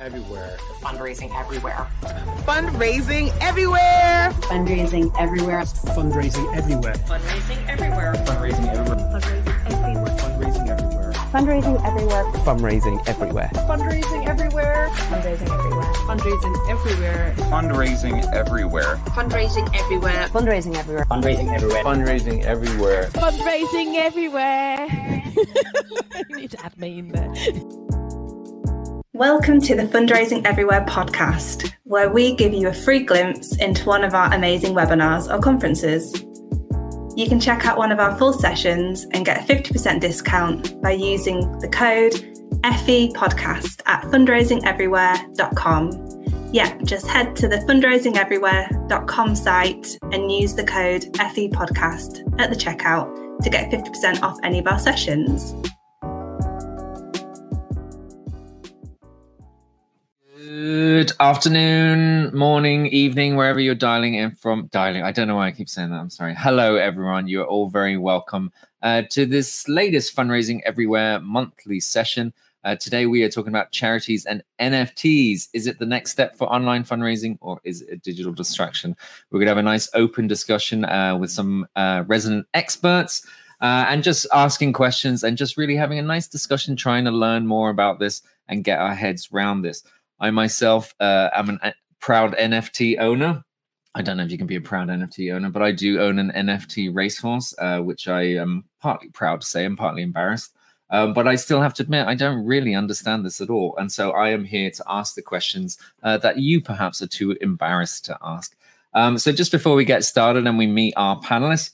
Everywhere fundraising everywhere. Fundraising everywhere. Fundraising everywhere. Fundraising everywhere. Fundraising everywhere. Fundraising everywhere. Fundraising everywhere. Fundraising everywhere. Fundraising everywhere. Fundraising everywhere. Fundraising everywhere. Fundraising everywhere. Fundraising everywhere. Fundraising everywhere. Fundraising everywhere. Fundraising everywhere. Fundraising everywhere. Fundraising everywhere. Fundraising everywhere. you need to add me in there. Welcome to the Fundraising Everywhere podcast, where we give you a free glimpse into one of our amazing webinars or conferences. You can check out one of our full sessions and get a 50% discount by using the code FE podcast at fundraisingeverywhere.com. Yeah, just head to the fundraisingeverywhere.com site and use the code FE podcast at the checkout to get 50% off any of our sessions. Good afternoon, morning, evening, wherever you're dialing in from. Dialing, I don't know why I keep saying that. I'm sorry. Hello, everyone. You're all very welcome uh, to this latest Fundraising Everywhere monthly session. Uh, today, we are talking about charities and NFTs. Is it the next step for online fundraising or is it a digital distraction? We're going to have a nice open discussion uh, with some uh, resident experts. Uh, and just asking questions and just really having a nice discussion, trying to learn more about this and get our heads around this. I myself uh, am a proud NFT owner. I don't know if you can be a proud NFT owner, but I do own an NFT racehorse, uh, which I am partly proud to say and partly embarrassed. Um, but I still have to admit, I don't really understand this at all. And so I am here to ask the questions uh, that you perhaps are too embarrassed to ask. Um, so just before we get started and we meet our panelists,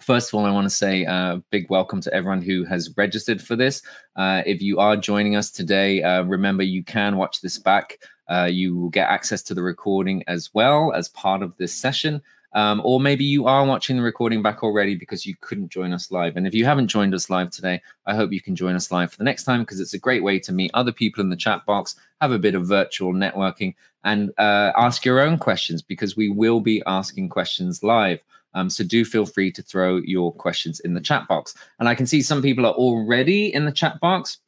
First of all, I want to say a big welcome to everyone who has registered for this. Uh, if you are joining us today, uh, remember you can watch this back. Uh, you will get access to the recording as well as part of this session. Um, or maybe you are watching the recording back already because you couldn't join us live. And if you haven't joined us live today, I hope you can join us live for the next time because it's a great way to meet other people in the chat box, have a bit of virtual networking, and uh, ask your own questions because we will be asking questions live. Um, so do feel free to throw your questions in the chat box. And I can see some people are already in the chat box.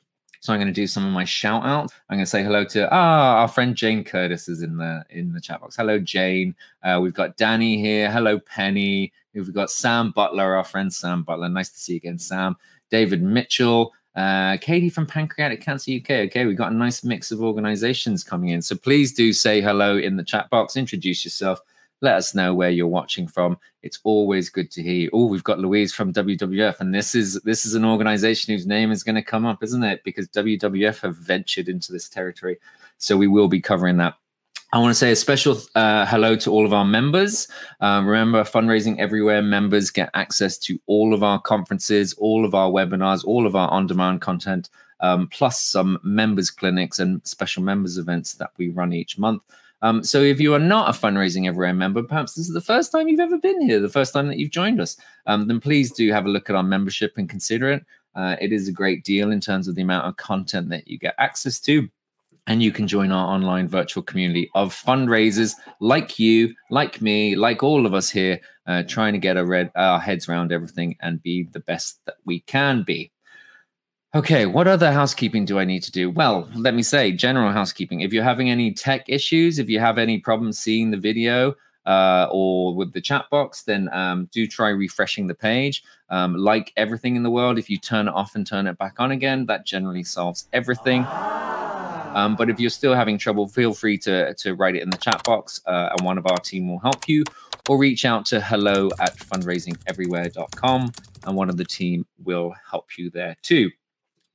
So I'm going to do some of my shout out. I'm going to say hello to ah, our friend Jane Curtis is in the in the chat box. Hello, Jane. Uh, we've got Danny here. Hello, Penny. We've got Sam Butler, our friend Sam Butler. Nice to see you again, Sam. David Mitchell. Uh, Katie from Pancreatic Cancer UK. Okay, we've got a nice mix of organizations coming in. So please do say hello in the chat box. Introduce yourself let us know where you're watching from. It's always good to hear. Oh, we've got Louise from WWF, and this is this is an organization whose name is going to come up, isn't it? Because WWF have ventured into this territory, so we will be covering that. I want to say a special uh, hello to all of our members. Um, remember, Fundraising Everywhere members get access to all of our conferences, all of our webinars, all of our on demand content, um, plus some members' clinics and special members' events that we run each month. Um, so if you are not a Fundraising Everywhere member, perhaps this is the first time you've ever been here, the first time that you've joined us, um, then please do have a look at our membership and consider it. Uh, it is a great deal in terms of the amount of content that you get access to. And you can join our online virtual community of fundraisers like you, like me, like all of us here, uh, trying to get our, red, our heads around everything and be the best that we can be. Okay, what other housekeeping do I need to do? Well, let me say general housekeeping. If you're having any tech issues, if you have any problems seeing the video uh, or with the chat box, then um, do try refreshing the page. Um, like everything in the world, if you turn it off and turn it back on again, that generally solves everything. Um, but if you're still having trouble, feel free to, to write it in the chat box uh, and one of our team will help you or reach out to hello at fundraisingeverywhere.com and one of the team will help you there too.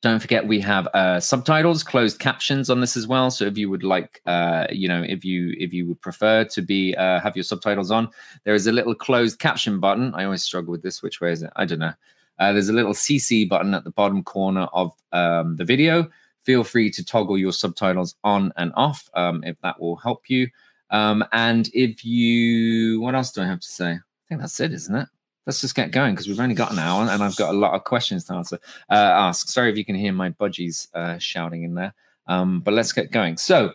Don't forget we have uh, subtitles, closed captions on this as well. So if you would like, uh, you know, if you if you would prefer to be uh, have your subtitles on, there is a little closed caption button. I always struggle with this. Which way is it? I don't know. Uh, there's a little CC button at the bottom corner of um, the video. Feel free to toggle your subtitles on and off um, if that will help you. Um, and if you, what else do I have to say? I think that's it, isn't it? Let's just get going because we've only got an hour and I've got a lot of questions to answer. Uh, ask. Sorry if you can hear my budgies uh, shouting in there, um, but let's get going. So,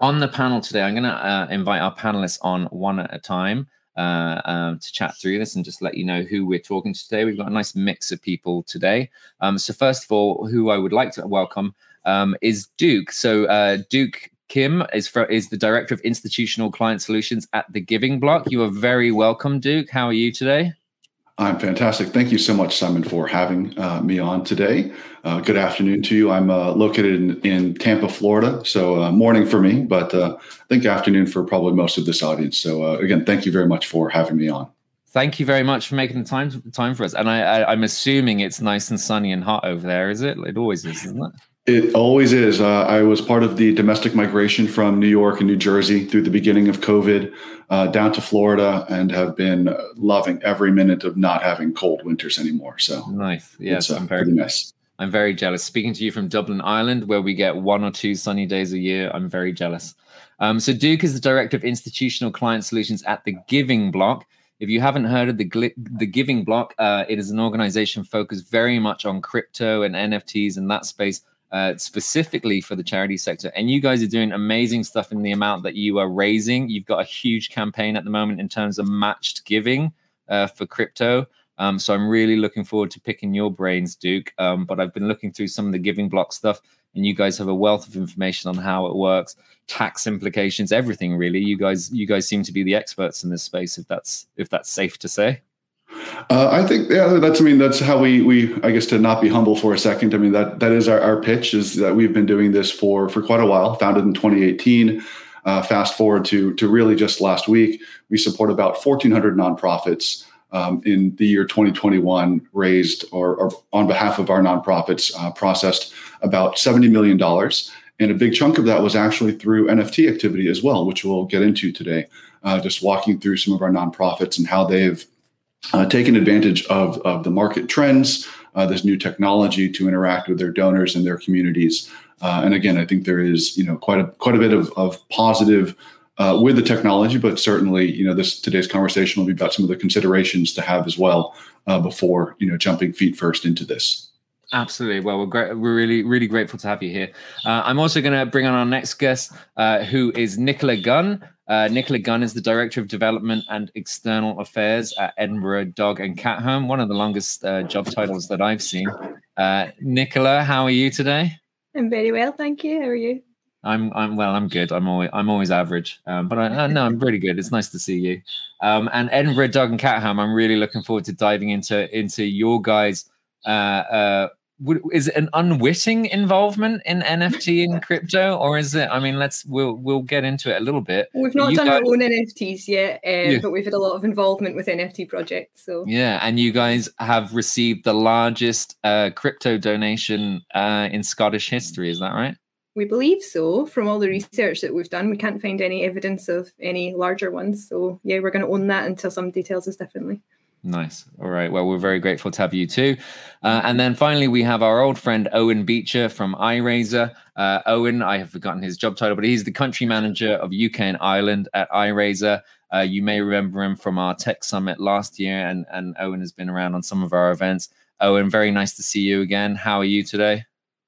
on the panel today, I'm going to uh, invite our panelists on one at a time uh, um, to chat through this and just let you know who we're talking to today. We've got a nice mix of people today. Um, so, first of all, who I would like to welcome um, is Duke. So uh, Duke Kim is for, is the director of institutional client solutions at the Giving Block. You are very welcome, Duke. How are you today? I'm fantastic. Thank you so much, Simon, for having uh, me on today. Uh, good afternoon to you. I'm uh, located in, in, Tampa, Florida, so uh, morning for me, but uh, I think afternoon for probably most of this audience. So uh, again, thank you very much for having me on. Thank you very much for making the time time for us. And I, I, I'm assuming it's nice and sunny and hot over there, is it? It always is, isn't it? It always is. Uh, I was part of the domestic migration from New York and New Jersey through the beginning of COVID uh, down to Florida and have been loving every minute of not having cold winters anymore. So nice. Yes, uh, I'm very nice. I'm very jealous. Speaking to you from Dublin, Ireland, where we get one or two sunny days a year, I'm very jealous. Um, so Duke is the director of institutional client solutions at the Giving Block. If you haven't heard of the the Giving Block, uh, it is an organization focused very much on crypto and NFTs and that space uh, specifically for the charity sector. And you guys are doing amazing stuff in the amount that you are raising. You've got a huge campaign at the moment in terms of matched giving uh, for crypto. Um, so I'm really looking forward to picking your brains, Duke. Um, but I've been looking through some of the giving block stuff, and you guys have a wealth of information on how it works, tax implications, everything really. You guys, you guys seem to be the experts in this space, if that's if that's safe to say. Uh, I think yeah, that's. I mean, that's how we we. I guess to not be humble for a second. I mean that that is our, our pitch is that we've been doing this for for quite a while. Founded in 2018. Uh, fast forward to to really just last week, we support about 1,400 nonprofits. Um, in the year 2021, raised or, or on behalf of our nonprofits, uh, processed about 70 million dollars, and a big chunk of that was actually through NFT activity as well, which we'll get into today. Uh, just walking through some of our nonprofits and how they've uh, taken advantage of, of the market trends, uh, this new technology to interact with their donors and their communities. Uh, and again, I think there is you know quite a quite a bit of, of positive uh, with the technology, but certainly you know this today's conversation will be about some of the considerations to have as well uh, before you know jumping feet first into this. Absolutely. Well, we're great. We're really, really grateful to have you here. Uh, I'm also going to bring on our next guest, uh, who is Nicola Gunn. Uh, Nicola Gunn is the Director of Development and External Affairs at Edinburgh Dog and Cat Home, one of the longest uh, job titles that I've seen. Uh, Nicola, how are you today? I'm very well, thank you. How are you? I'm I'm well. I'm good. I'm always I'm always average, um, but I, I no, I'm really good. It's nice to see you. Um, and Edinburgh Dog and Cat Home. I'm really looking forward to diving into into your guys' uh, uh, is it an unwitting involvement in NFT and crypto, or is it? I mean, let's we'll we'll get into it a little bit. We've not done guys, our own NFTs yet, um, yeah. but we've had a lot of involvement with NFT projects. So yeah, and you guys have received the largest uh, crypto donation uh, in Scottish history. Is that right? We believe so. From all the research that we've done, we can't find any evidence of any larger ones. So yeah, we're going to own that until somebody tells us differently. Nice. All right. Well, we're very grateful to have you too. Uh, and then finally, we have our old friend Eoghan Beecher from iRaiser. Uh, Eoghan, I have forgotten his job title, but he's the country manager of UK and Ireland at iRaiser. Uh, you may remember him from our tech summit last year, and, and Eoghan has been around on some of our events. Eoghan, very nice to see you again. How are you today?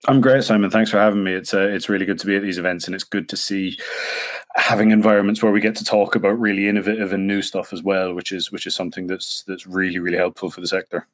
I'm great, Simon. Thanks for having me. It's uh, it's really good to be at these events, and it's good to see having environments where we get to talk about really innovative and new stuff as well, which is which is something that's that's really really helpful for the sector.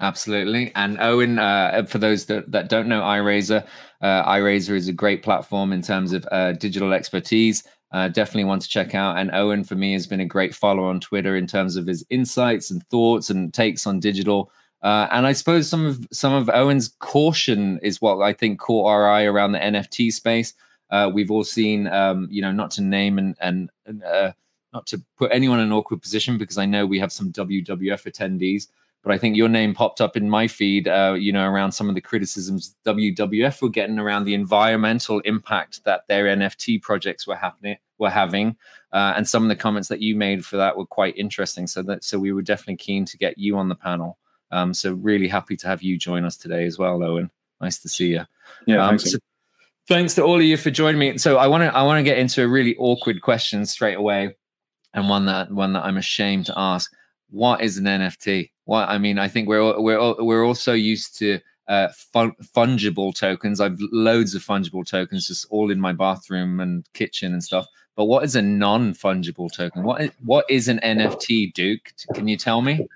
Absolutely. And Eoghan, uh, for those that, that don't know iRaiser, uh, iRaiser is a great platform in terms of uh, digital expertise. Uh, definitely want to check out. And Eoghan, for me, has been a great follower on Twitter in terms of his insights and thoughts and takes on digital. Uh, and I suppose some of some of Eoghan's caution is what I think caught our eye around the NFT space. Uh, we've all seen, um, you know, not to name and and uh, not to put anyone in an awkward position because I know we have some WWF attendees, but I think your name popped up in my feed, uh, you know, around some of the criticisms WWF were getting around the environmental impact that their NFT projects were happening were having, uh, and some of the comments that you made for that were quite interesting. So that so we were definitely keen to get you on the panel. Um, so really happy to have you join us today as well, Eoghan. Nice to see you. Yeah, um, thanks. So thanks to all of you for joining me. So I want to I want to get into a really awkward question straight away, and one that one that I'm ashamed to ask. What is an NFT? What I mean, I think we're all, we're all, we're also used to uh, fun, fungible tokens. I've loads of fungible tokens just all in my bathroom and kitchen and stuff. But what is a non fungible token? What is, what is an NFT, Duke? Can you tell me?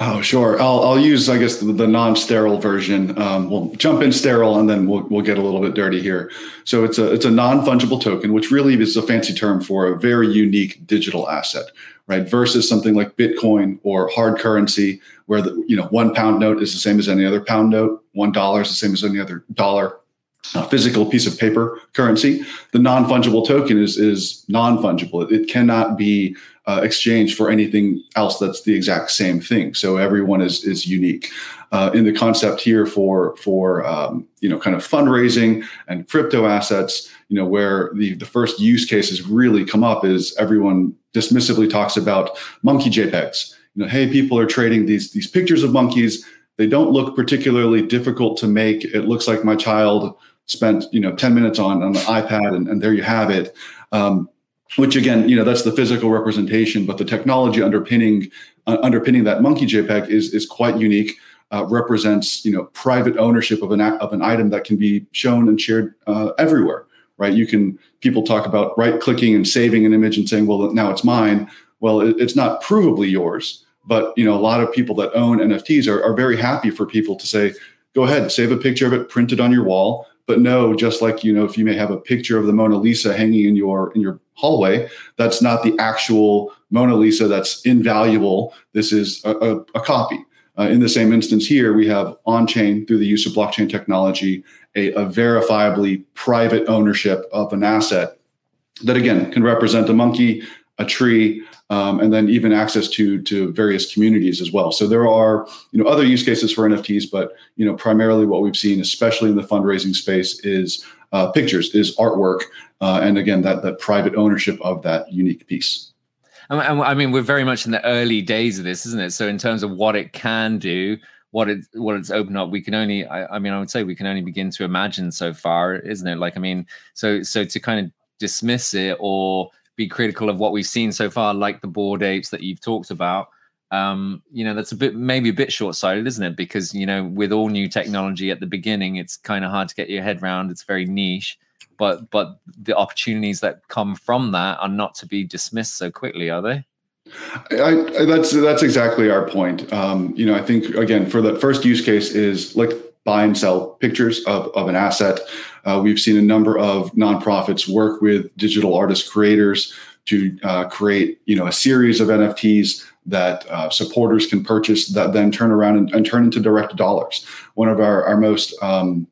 Oh, sure. I'll, I'll use, I guess, the, the non-sterile version. Um, we'll jump in sterile, and then we'll, we'll get a little bit dirty here. So it's a it's a non-fungible token, which really is a fancy term for a very unique digital asset, right? Versus something like Bitcoin or hard currency, where the you know one pound note is the same as any other pound note, one dollar is the same as any other dollar. A physical piece of paper currency. The non-fungible token is is non-fungible. It, it cannot be uh, exchanged for anything else that's the exact same thing. So everyone is is unique. Uh, in the concept here for for um, you know kind of fundraising and crypto assets, you know where the the first use cases really come up is everyone dismissively talks about monkey JPEGs. You know, hey, people are trading these these pictures of monkeys. They don't look particularly difficult to make. It looks like my child spent you know 10 minutes on the iPad, and, and there you have it. Um, which again, you know, that's the physical representation, but the technology underpinning uh, underpinning that monkey JPEG is is quite unique. Uh, represents you know private ownership of an of an item that can be shown and shared uh, everywhere. Right? You can people talk about right clicking and saving an image and saying, well, now it's mine. Well, it, it's not provably yours, but you know a lot of people that own NFTs are, are very happy for people to say, go ahead, save a picture of it, print it on your wall. But no, just like you know, if you may have a picture of the Mona Lisa hanging in your in your hallway. That's not the actual Mona Lisa that's invaluable. This is a, a, a copy. Uh, in the same instance here, we have on chain through the use of blockchain technology, a, a verifiably private ownership of an asset that, again, can represent a monkey, a tree, um, and then even access to to various communities as well. So there are you know other use cases for NFTs, but you know primarily what we've seen, especially in the fundraising space, is uh, pictures, is artwork, uh, and again that that private ownership of that unique piece. I mean, we're very much in the early days of this, isn't it? So in terms of what it can do, what it what it's opened up, we can only, I, I mean, I would say we can only begin to imagine so far, isn't it? Like, I mean, so so to kind of dismiss it or be critical of what we've seen so far, like the Bored Apes that you've talked about, um, you know, that's a bit maybe a bit short sighted, isn't it? Because you know, with all new technology at the beginning, it's kind of hard to get your head around. It's very niche but but the opportunities that come from that are not to be dismissed so quickly, are they? I, I, that's that's exactly our point. Um, you know, I think again for the first use case is like buy and sell pictures of, of an asset. Uh, we've seen a number of nonprofits work with digital artist creators to uh, create you know a series of NFTs that uh, supporters can purchase that then turn around and, and, turn into direct dollars. One of our our most um,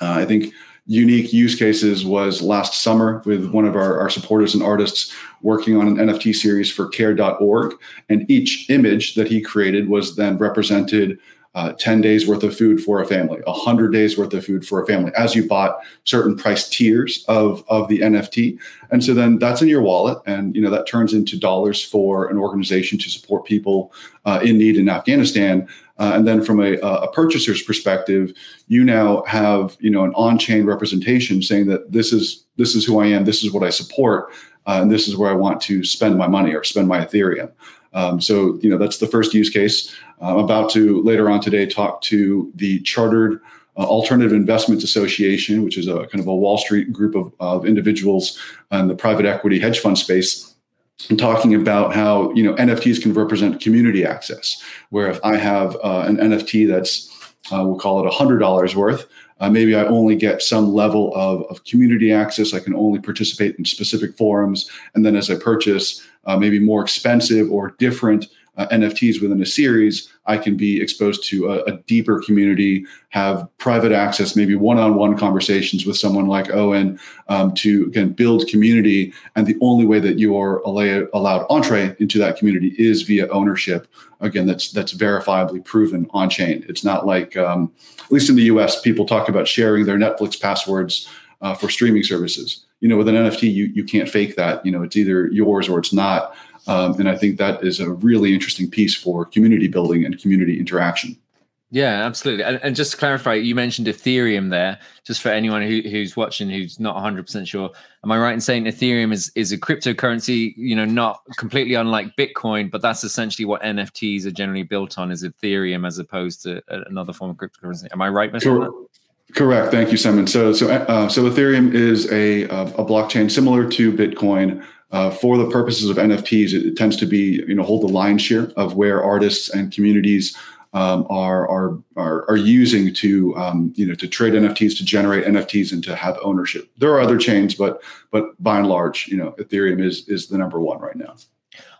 uh, I think unique use cases was last summer with one of our, our supporters and artists working on an NFT series for care.org. And each image that he created was then represented uh, 10 days worth of food for a family, 100 days worth of food for a family, as you bought certain price tiers of, of the NFT. And so then that's in your wallet. And, you know, that turns into dollars for an organization to support people uh, in need in Afghanistan. Uh, and then from a, a, purchaser's perspective, you now have, you know, an on-chain representation saying that this is, this is who I am, this is what I support, uh, and this is where I want to spend my money or spend my Ethereum. Um, so, you know, that's the first use case. I'm about to later on today talk to the Chartered uh, Alternative Investments Association, which is a kind of a Wall Street group of, of individuals in the private equity hedge fund space. And talking about how you know NFTs can represent community access, where if I have uh, an NFT that's uh, we'll call it $100 worth. Uh, maybe I only get some level of, of community access. I can only participate in specific forums. And then as I purchase uh, maybe more expensive or different uh, NFTs within a series, I can be exposed to a, a, deeper community, have private access, maybe one-on-one conversations with someone like Eoghan um, to again build community. And the only way that you are allowed, entree into that community is via ownership. Again, that's that's verifiably proven on chain. It's not like, um, at least in the U.S., people talk about sharing their Netflix passwords uh, for streaming services. You know, with an NFT, you you can't fake that. You know, it's either yours or it's not. Um, and I think that is a really interesting piece for community building and community interaction. Yeah, absolutely. And, and, just to clarify, you mentioned Ethereum there. Just for anyone who, who's watching who's not 100% sure, am I right in saying Ethereum is is a cryptocurrency? You know, not completely unlike Bitcoin, but that's essentially what NFTs are generally built on is Ethereum as opposed to another form of cryptocurrency. Am I right, Mr. Correct. Thank you, Simon. So, so, uh, so Ethereum is a a blockchain similar to Bitcoin uh, for the purposes of NFTs, it, it, tends to be you know hold the lion's share of where artists and communities um, are, are are are using to um, you know to trade NFTs to generate NFTs and to have ownership. There are other chains, but but by and large, you know, Ethereum is is the number one right now.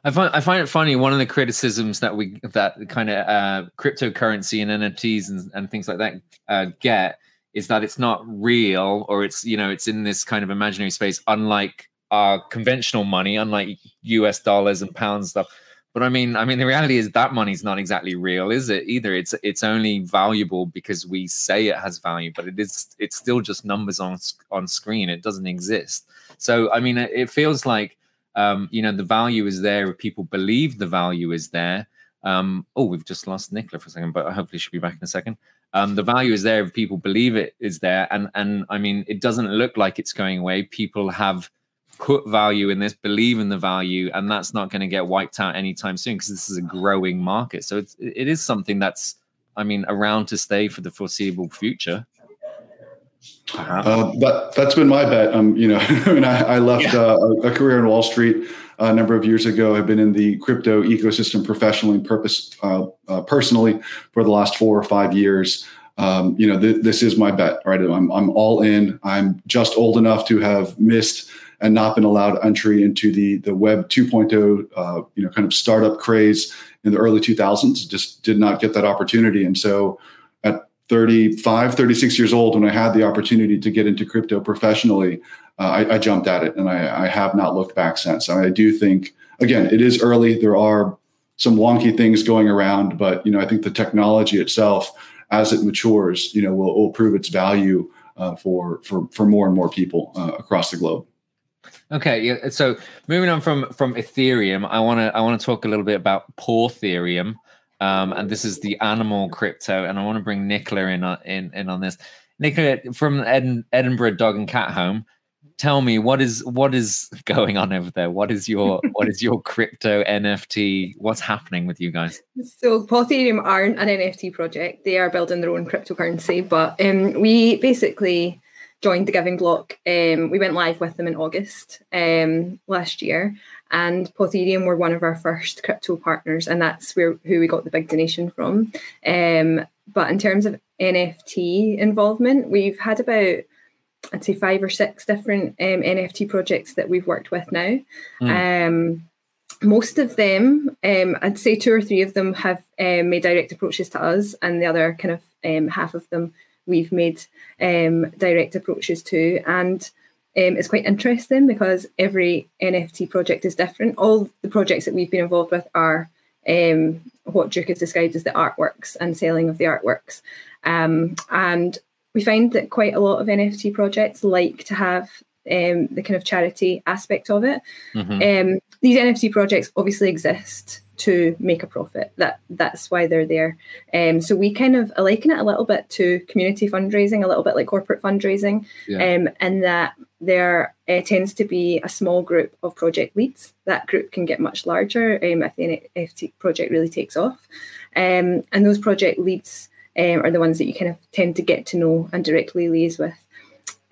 I find I find it funny. One of the criticisms that we that kind of uh, cryptocurrency and NFTs and, and things like that uh, get is that it's not real, or it's you know it's in this kind of imaginary space, unlike our conventional money, unlike U.S. dollars and pounds stuff. But I mean, I mean, the reality is that money's not exactly real, is it? Either it's it's only valuable because we say it has value, but it is it's still just numbers on on screen. It doesn't exist. So I mean, it feels like um, you know the value is there if people believe the value is there. Um, oh, we've just lost Nicola for a second, but hopefully she'll be back in a second. Um, the value is there if people believe it is there, and and I mean, it doesn't look like it's going away. People have put value in this, believe in the value, and that's not going to get wiped out anytime soon because this is a growing market. So it's, it is something that's, I mean, around to stay for the foreseeable future. Uh, that that's been my bet. Um, you know, I mean, I, I left yeah. uh, a career in Wall Street a number of years ago. I've been in the crypto ecosystem professionally and purpose uh, uh, personally for the last four or five years. Um, you know, th- this is my bet, right? I'm I'm all in. I'm just old enough to have missed and not been allowed entry into the the Web 2.0, uh, you know, kind of startup craze in the early 2000s. Just did not get that opportunity, and so at 35, 36 years old, when I had the opportunity to get into crypto professionally, uh, I, I, jumped at it, and I, I, have not looked back since. I, I do think, again, it is early. There are some wonky things going around, but you know, I think the technology itself, as it matures, you know, will, will prove its value uh, for for for more and more people uh, across the globe. Okay, yeah. So moving on from from Ethereum, I want to I want to talk a little bit about Pawthereum, um, and this is the animal crypto, and I want to bring Nicola in on, in in on this. Nicola from Ed, Edinburgh Dog and Cat Home, tell me what is what is going on over there? What is your what is your crypto NFT? What's happening with you guys? So Pawthereum aren't an NFT project; they are building their own cryptocurrency, but um, we basically joined the Giving Block. Um, we went live with them in August um, last year, and Pawthereum were one of our first crypto partners, and that's where who we got the big donation from. Um, but in terms of NFT involvement, we've had about I'd say five or six different um, NFT projects that we've worked with now. Mm. most of them, um, I'd say two or three of them have um, made direct approaches to us, and the other kind of half of them we've made um, direct approaches to. And um, it's quite interesting because every NFT project is different. All the projects that we've been involved with are um, what Duke has described as the artworks and selling of the artworks. Um, and we find that quite a lot of NFT projects like to have um, the kind of charity aspect of it. Mm-hmm. Um, these NFT projects obviously exist to make a profit. That that's why they're there. Um, so we kind of liken it a little bit to community fundraising, a little bit like corporate fundraising, yeah. um, and that there uh, tends to be a small group of project leads. That group can get much larger um, if the NFT project really takes off, um, and those project leads um, are the ones that you kind of tend to get to know and directly liaise with.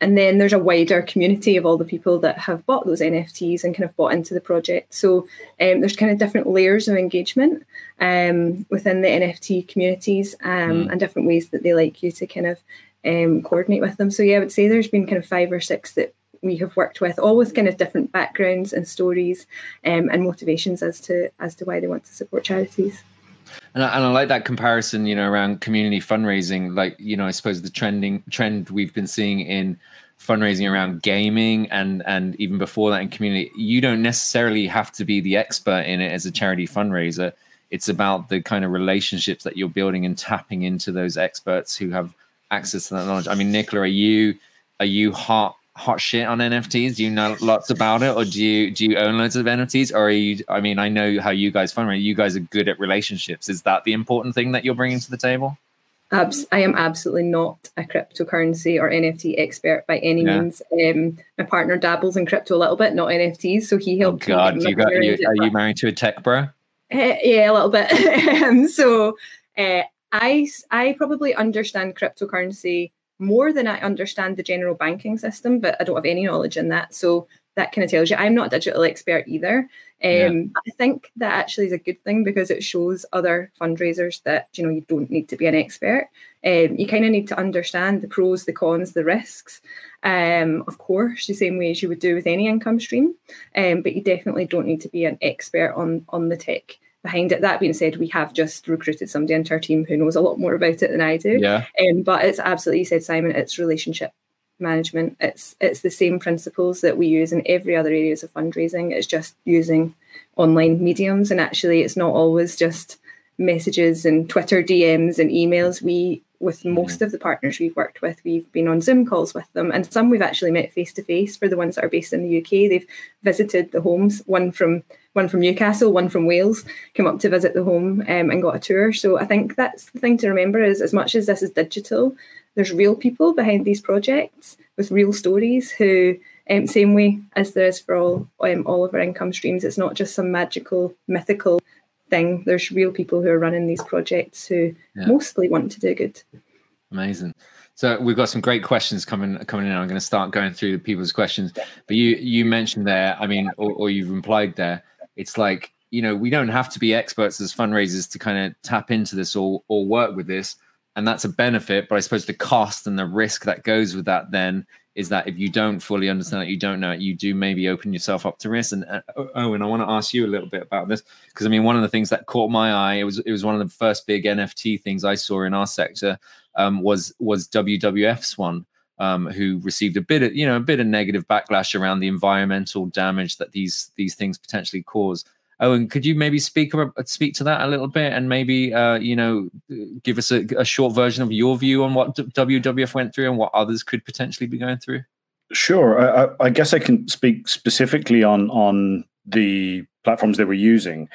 And then there's a wider community of all the people that have bought those NFTs and kind of bought into the project. So um, there's kind of different layers of engagement um, within the NFT communities um, mm. and different ways that they like you to kind of um, coordinate with them. So yeah, I would say there's been kind of five or six that we have worked with, all with kind of different backgrounds and stories um, and motivations as to as to why they want to support charities. And I, and I like that comparison, you know, around community fundraising. Like, you know, I suppose the trending trend we've been seeing in fundraising around gaming and and even before that in community, you don't necessarily have to be the expert in it as a charity fundraiser. It's about the kind of relationships that you're building and tapping into those experts who have access to that knowledge. I mean, Nicola, are you are you hot hot shit on NFTs? Do you know lots about it, or do you do you own loads of NFTs, or are you? I mean, I know how you guys fundraise. You guys are good at relationships. Is that the important thing that you're bringing to the table? Abs- I am absolutely not a cryptocurrency or NFT expert by any yeah. means. Um, my partner dabbles in crypto a little bit, not NFTs, so he helped. Oh God, you got, you, are you married to a tech bro? Uh, yeah, a little bit. um, so uh, I I probably understand cryptocurrency more than I understand the general banking system, but I don't have any knowledge in that. So that kind of tells you I'm not a digital expert either. Um, Yeah. I think that actually is a good thing because it shows other fundraisers that you know you don't need to be an expert. Um, you kind of need to understand the pros, the cons, the risks. Um, of course, the same way as you would do with any income stream, um, but you definitely don't need to be an expert on on the tech behind it. That being said, we have just recruited somebody into our team who knows a lot more about it than I do. Yeah. Um, but it's absolutely you said Simon. It's relationship management. It's it's the same principles that we use in every other areas of fundraising. It's just using online mediums, and actually, it's not always just messages and Twitter DMs and emails. We with most of the partners we've worked with, we've been on Zoom calls with them, and some we've actually met face to face. For the ones that are based in the UK, they've visited the homes. One from one from Newcastle, one from Wales, came up to visit the home um, and got a tour. So I think that's the thing to remember is as much as this is digital, there's real people behind these projects with real stories who um, same way as there is for all um, all of our income streams it's not just some magical mythical thing there's real people who are running these projects who Yeah. mostly want to do good Amazing. So we've got some great questions coming coming in. I'm going to start going through the people's questions. But you you mentioned there, I mean, or, or you've implied there, it's like you know we don't have to be experts as fundraisers to kind of tap into this or or work with this, and that's a benefit. But I suppose the cost and the risk that goes with that then is that if you don't fully understand it, you don't know it, you do maybe open yourself up to risk. And uh, Eoghan, I want to ask you a little bit about this because I mean, one of the things that caught my eye, it was it was one of the first big NFT things I saw in our sector um, was was WWF's one, um, who received a bit of you know a bit of negative backlash around the environmental damage that these these things potentially cause. Eoghan, could you maybe speak about, speak to that a little bit and maybe uh, you know give us a, a short version of your view on what WWF went through and what others could potentially be going through? Sure. I, I- I guess I can speak specifically on on the platforms they were using,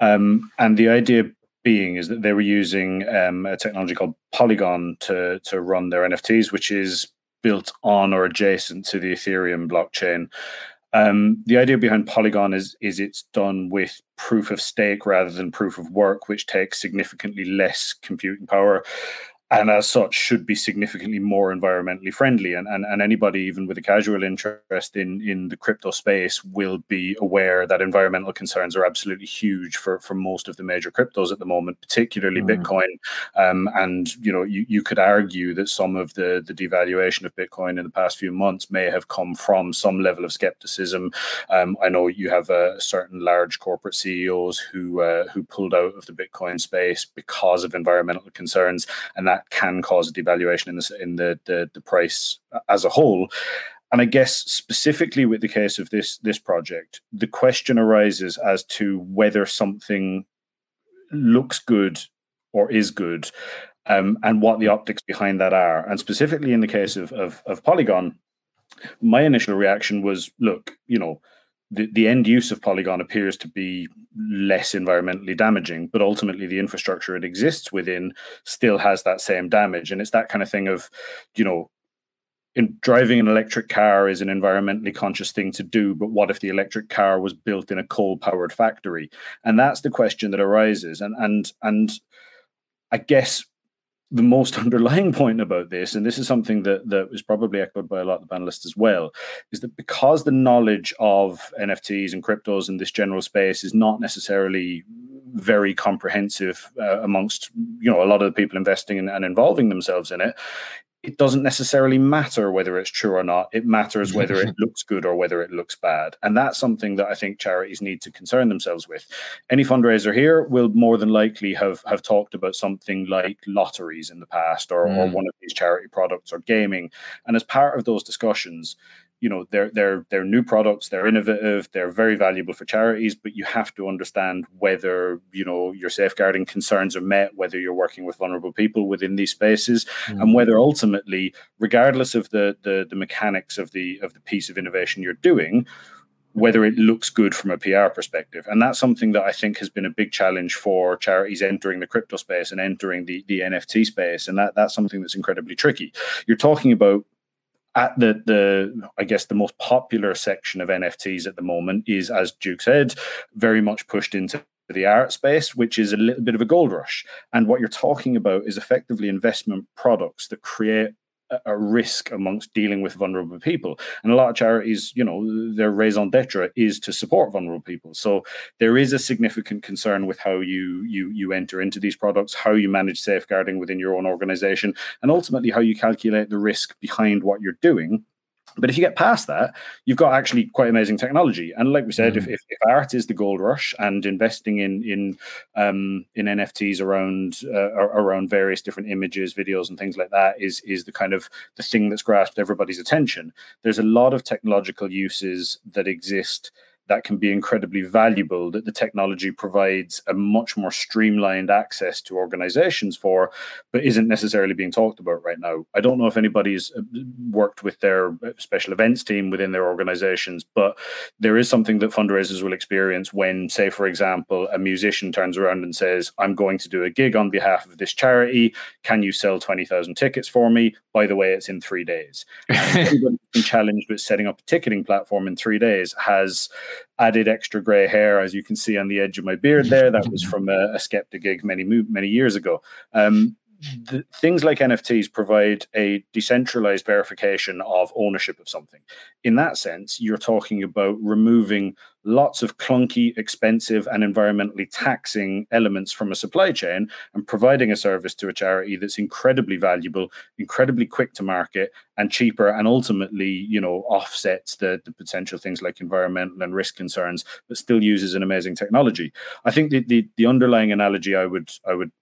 um, and the idea being is that they were using um, a technology called Polygon to to run their NFTs, which is built on or adjacent to the Ethereum blockchain. Um, the idea behind Polygon is is it's done with proof of stake rather than proof of work, which takes significantly less computing power and as such should be significantly more environmentally friendly. And, and and anybody even with a casual interest in in the crypto space will be aware that environmental concerns are absolutely huge for for most of the major cryptos at the moment particularly Mm. bitcoin. Um, and you know you, you could argue that some of the the devaluation of bitcoin in the past few months may have come from some level of skepticism. Um, i know you have uh, certain large corporate ceos who uh, who pulled out of the bitcoin space because of environmental concerns and that can cause a devaluation in the in the the, the price as a whole. And I guess specifically with the case of this this project, the question arises as to whether something looks good or is good, um, and what the optics behind that are. And specifically in the case of, of of Polygon, my initial reaction was, look, you know, the, the end use of Polygon appears to be less environmentally damaging, but ultimately the infrastructure it exists within still has that same damage. And it's that kind of thing of, you know, in driving an electric car is an environmentally conscious thing to do, but what if the electric car was built in a coal-powered factory? And that's the question that arises. And and and I guess the most underlying point about this, and this is something that that is probably echoed by a lot of the panelists as well, is that because the knowledge of NFTs and cryptos in this general space is not necessarily very comprehensive uh, amongst you know a lot of the people investing in, and involving themselves in it it doesn't necessarily matter whether it's true or not. It matters whether it looks good or whether it looks bad. And that's something that I think charities need to concern themselves with. Any fundraiser here will more than likely have, have talked about something like lotteries in the past or, or Mm. one of these charity products or gaming. And as part of those discussions, you know they're they're they're new products they're innovative they're very valuable for charities but you have to understand whether you know your safeguarding concerns are met whether you're working with vulnerable people within these spaces and mm. whether ultimately regardless of the, the the mechanics of the of the piece of innovation you're doing whether it looks good from a PR perspective. And that's something that I think has been a big challenge for charities entering the crypto space and entering the, the NFT space. And that, that's something that's incredibly tricky. You're talking about at the the I guess the most popular section of NFTs at the moment is, as Duke said, very much pushed into the art space, which is a little bit of a gold rush. And what you're talking about is effectively investment products that create a, risk amongst dealing with vulnerable people. And a lot of charities, you know, their raison d'etre is to support vulnerable people. So there is a significant concern with how you you you enter into these products, how you manage safeguarding within your own organization, and ultimately how you calculate the risk behind what you're doing but if you get past that, you've got actually quite amazing technology. And like we said, mm. if, if, if, art is the gold rush and investing in in um, in NFTs around uh, around various different images, videos, and things like that is is the kind of the thing that's grasped everybody's attention. There's a lot of technological uses that exist that can be incredibly valuable that the technology provides a much more streamlined access to organizations for but isn't necessarily being talked about right now. I don't know if anybody's uh, worked with their uh, special events team within their organizations but there is something that fundraisers will experience when say for example a musician turns around and says i'm going to do a gig on behalf of this charity. Can you sell 20000 tickets for me? By the way it's in three days. Challenged with setting up a ticketing platform in three days has added extra gray hair, as you can see on the edge of my beard there. That was from a, a Skepta gig many many years ago. Um, the, things like NFTs provide a decentralized verification of ownership of something. In that sense, you're talking about removing lots of clunky, expensive, and environmentally taxing elements from a supply chain and providing a service to a charity that's incredibly valuable, incredibly quick to market, and cheaper, and ultimately, you know, offsets the, the potential things like environmental and risk concerns, but still uses an amazing technology. I think the, the, the underlying analogy I would I would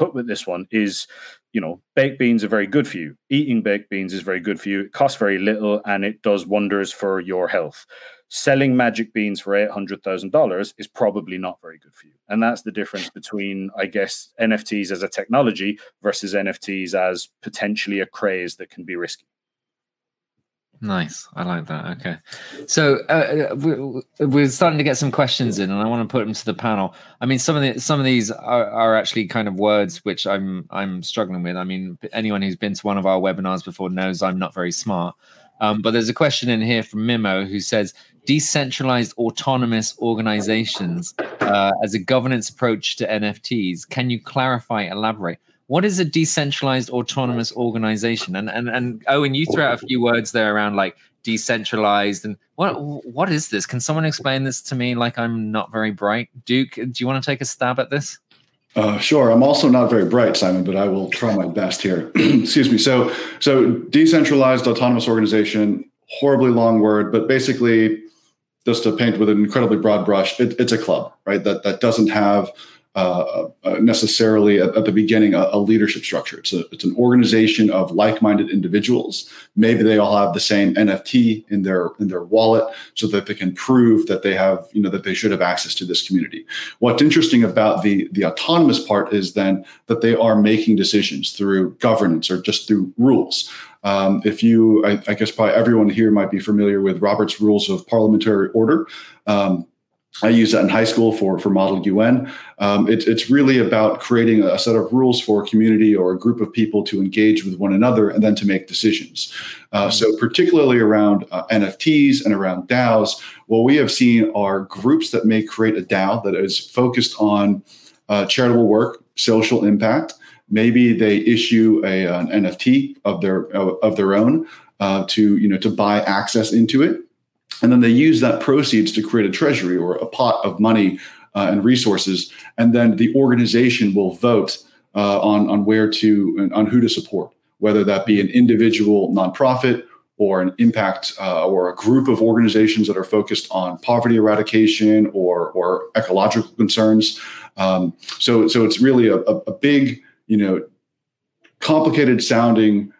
put with this one is you know baked beans are very good for you. Eating baked beans is very good for you. It costs very little and it does wonders for your health. Selling magic beans for $800000 is probably not very good for you. And that's the difference between i guess nfts as a technology versus nfts as potentially a craze that can be risky Nice. I like that. Okay. So uh, uh we're starting to get some questions in, and I want to put them to the panel. I mean, some of the some of these are, are actually kind of words which I'm I'm struggling with. I mean, anyone who's been to one of our webinars before knows I'm not very smart. Um, but there's a question in here from Mimo who says decentralized autonomous organizations uh, as a governance approach to NFTs. Can you clarify, elaborate? What is a decentralized autonomous organization? And and and Eoghan, you threw out a few words there around like decentralized and what what is this? Can someone explain this to me? Like I'm not very bright. Duke, do you want to take a stab at this? Uh, sure. I'm also not very bright, Simon, but I will try my best here. Excuse me. So, so decentralized autonomous organization, horribly long word, but basically, just to paint with an incredibly broad brush, it, it's a club, right? That that doesn't have uh, uh, necessarily at, at, the beginning a, a, leadership structure. It's, a, it's an organization of like-minded individuals. Maybe they all have the same NFT in their in their wallet, so that they can prove that they have you know that they should have access to this community. What's interesting about the the autonomous part is then that they are making decisions through governance or just through rules. Um, if you, I, I, guess probably everyone here might be familiar with Robert's Rules of Parliamentary Order. Um, I use that in high school for for Model UN. Um, it, it's really about creating a set of rules for a community or a group of people to engage with one another and then to make decisions. Uh, so, particularly around uh, NFTs and around DAOs, what we have seen are groups that may create a DAO that is focused on uh, charitable work, social impact. Maybe they issue a, an NFT of their of their own uh, to you know to buy access into it and then they use that proceeds to create a treasury or a pot of money uh, and resources. And then the organization will vote uh, on, on where to, on who to support, whether that be an individual nonprofit or an impact uh, or a group of organizations that are focused on poverty eradication or, or ecological concerns. Um, so, so it's really a, a big, you know, complicated sounding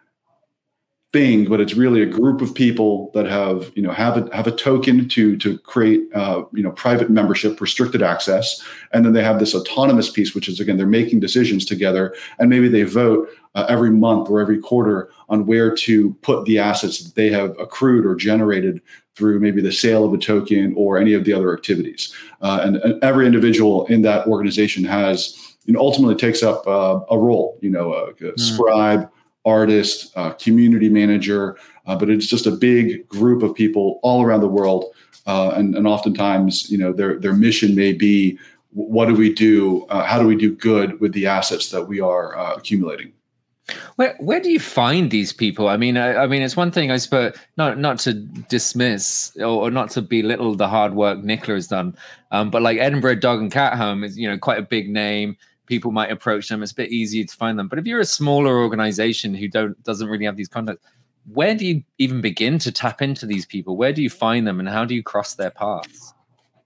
thing, but it's really a group of people that have you know have a have a token to to create uh, you know private membership, restricted access, and then they have this autonomous piece, which is again they're making decisions together, and maybe they vote uh, every month or every quarter on where to put the assets that they have accrued or generated through maybe the sale of a token or any of the other activities, uh, and, and, every individual in that organization has you know ultimately takes up uh, a role, you know, a, a mm. Artist, uh, community manager, uh, but it's just a big group of people all around the world. Uh, and, and oftentimes, you know, their, their mission may be what do we do? Uh, how do we do good with the assets that we are uh, accumulating? Where where do you find these people? I mean, I, I mean, it's one thing I suppose not not to dismiss or, or, not to belittle the hard work Nicola has done, um, but like Edinburgh Dog and Cat Home is you know quite a big name. People might approach them. It's a bit easier to find them. But if you're a smaller organization who don't doesn't really have these contacts, where do you even begin to tap into these people? Where do you find them, and how do you cross their paths?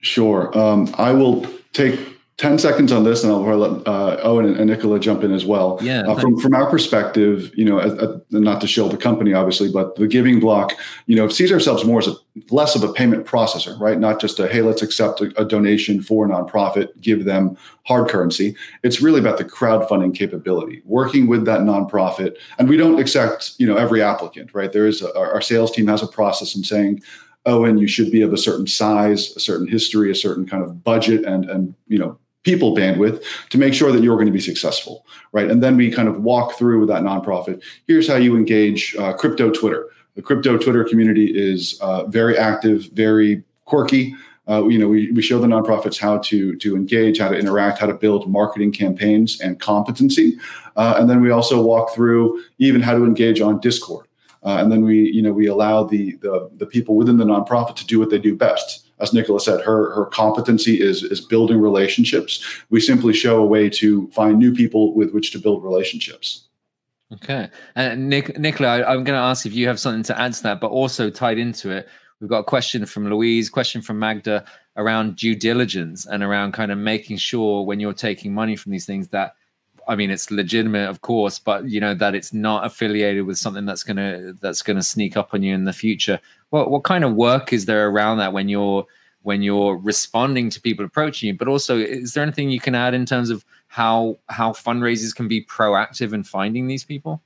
Sure. Um, I will take 10 seconds on this and I'll let uh, Eoghan and, Nicola jump in as well. Yeah. Uh, from, from our perspective, you know, uh, not to shill the company, obviously, but the giving block, you know, sees ourselves more as a less of a payment processor, right? Not just a, hey, let's accept a, a donation for a nonprofit, give them hard currency. It's really about the crowdfunding capability, working with that nonprofit. And we don't accept, you know, every applicant, right? There is a, our sales team has a process in saying, Owen, you should be of a certain size, a certain history, a certain kind of budget and, and, you know, people bandwidth to make sure that you're going to be successful, right? And then we kind of walk through with that nonprofit. Here's how you engage uh, crypto Twitter. The crypto Twitter community is uh, very active, very quirky. Uh, you know, we, we show the nonprofits how to to engage, how to interact, how to build marketing campaigns and competency, uh, and then we also walk through even how to engage on Discord. Uh, and then we, you know, we allow the, the the people within the nonprofit to do what they do best as Nicola said, her her competency is is building relationships. We simply show a way to find new people with which to build relationships. Okay, and Nick, Nicola, I, I'm going to ask if you have something to add to that, but also tied into it, we've got a question from Louise, question from Magda around due diligence and around kind of making sure when you're taking money from these things that I mean, it's legitimate, of course, but you know that it's not affiliated with something that's gonna that's gonna sneak up on you in the future. What what kind of work is there around that when you're when you're responding to people approaching you? But also, is there anything you can add in terms of how how fundraisers can be proactive in finding these people?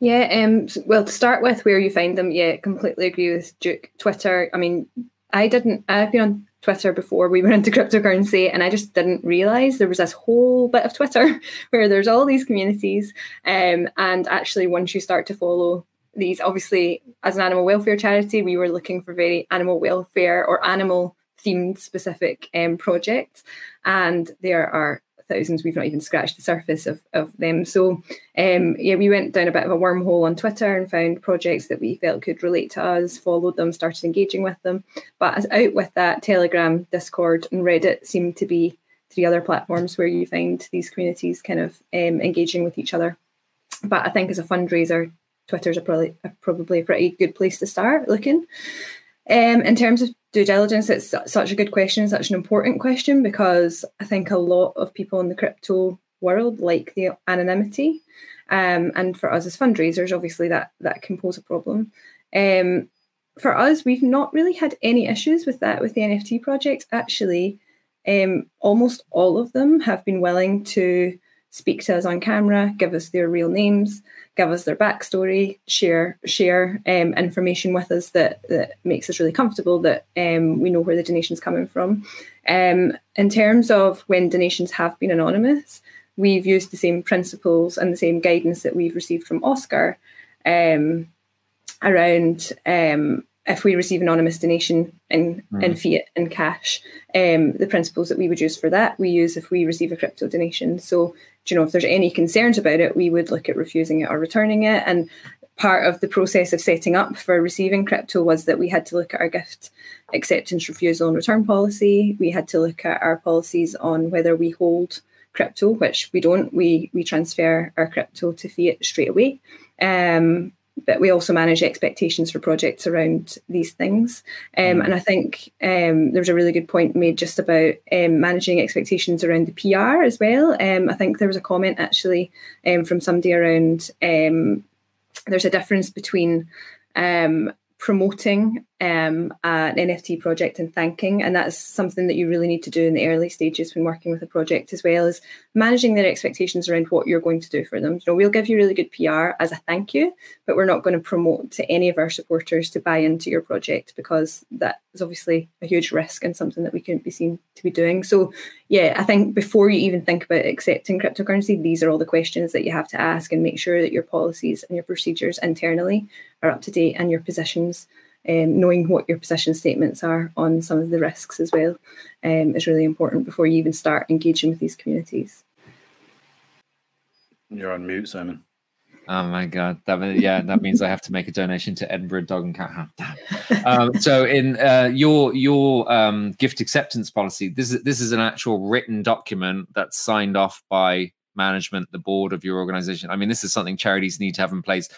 Yeah, um, well, to start with, where you find them, yeah, completely agree with Duke. Twitter. I mean, I didn't. I've been on Twitter before we went into cryptocurrency, and I just didn't realize there was this whole bit of Twitter where there's all these communities. Um, and actually, once you start to follow these, obviously, as an animal welfare charity, we were looking for very animal welfare or animal themed specific um, projects, and there are thousands. We've not even scratched the surface of, of them. So, um, yeah, we went down a bit of a wormhole on Twitter and found projects that we felt could relate to us, followed them, started engaging with them. But as out with that, Telegram, Discord, and Reddit seem to be three other platforms where you find these communities kind of um, engaging with each other. But I think as a fundraiser, Twitter's a probably, a, probably a pretty good place to start looking. Um, in terms of due diligence, it's such a good question, such an important question because I think a lot of people in the crypto world like the anonymity. Um, and for us as fundraisers, obviously that that can pose a problem. Um, for us, we've not really had any issues with that with the NFT projects. Actually, um, almost all of them have been willing to speak to us on camera, give us their real names, give us their backstory, share share um, information with us that that makes us really comfortable that um, we know where the donation's coming from. Um, in terms of when donations have been anonymous, we've used the same principles and the same guidance that we've received from OSCR um, around um, if we receive anonymous donation in, mm. in fiat and cash, um, the principles that we would use for that we use if we receive a crypto donation. So you know, if there's any concerns about it, we would look at refusing it or returning it. And part of the process of setting up for receiving crypto was that we had to look at our gift acceptance, refusal, and return policy. We had to look at our policies on whether we hold crypto, which we don't. We we transfer our crypto to fiat straight away. Um, but we also manage expectations for projects around these things. Um, mm. and I think um, there was a really good point made just about um, managing expectations around the PR as well. Um, I think there was a comment actually um, from somebody around um, there's a difference between promoting um, an NFT project and thanking. And that's something that you really need to do in the early stages when working with a project, as well as managing their expectations around what you're going to do for them. You know, we'll give you really good PR as a thank you, but we're not going to promote to any of our supporters to buy into your project because that is obviously a huge risk and something that we couldn't be seen to be doing. So, yeah, I think before you even think about accepting cryptocurrency, these are all the questions that you have to ask and make sure that your policies and your procedures internally are up to date and your positions um, knowing what your position statements are on some of the risks as well um, is really important before you even start engaging with these communities. You're on mute, Simon. Oh my god! That mean- yeah, that means I have to make a donation to Edinburgh Dog and Cat House. Um, so, in uh, your your um, gift acceptance policy, this is this is an actual written document that's signed off by management, the board of your organization. I mean, this is something charities need to have in place.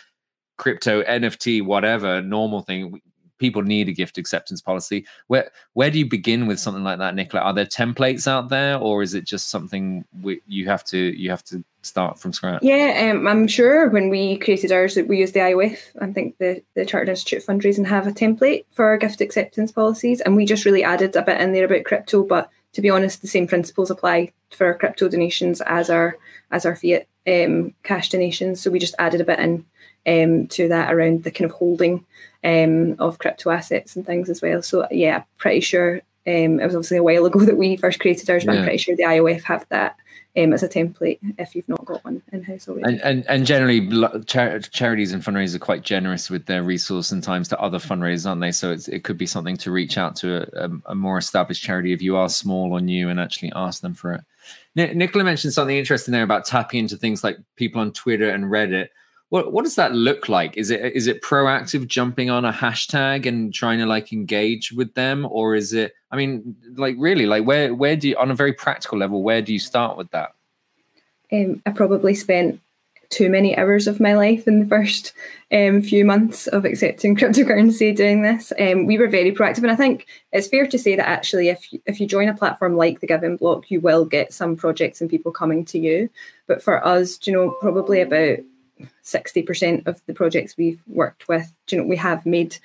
Crypto, NFT, whatever, normal thing. People need a gift acceptance policy. Where where do you begin with something like that, Nicola? Are there templates out there, or is it just something we, you have to you have to start from scratch? Yeah, um, I'm sure when we created ours, we used the IOF. I think the the Chartered Institute Fundraising have a template for our gift acceptance policies, and we just really added a bit in there about crypto. But to be honest, the same principles apply for our crypto donations as our as our fiat um, cash donations. So we just added a bit in um, to that around the kind of holding um, of crypto assets and things as well. So yeah, pretty sure um, it was obviously a while ago that we first created ours, but Yeah. I'm pretty sure the IOF have that um, as a template if you've not got one in house already. And, and and generally, char- charities and fundraisers are quite generous with their resource and times to other fundraisers, aren't they? So it's, it could be something to reach out to a, a, more established charity if you are small or new and actually ask them for it. Ni- Nicola mentioned something interesting there about tapping into things like people on Twitter and Reddit. What what does that look like? Is it is it proactive jumping on a hashtag and trying to like engage with them, or is it? I mean, like really, like where where do you on a very practical level, where do you start with that? um, I probably spent too many hours of my life in the first um, few months of accepting cryptocurrency doing this. Um, we were very proactive, and I think it's fair to say that actually, if you, if you join a platform like the Giving Block, you will get some projects and people coming to you. But for us, you know, probably about sixty percent of the projects we've worked with, you know, we have made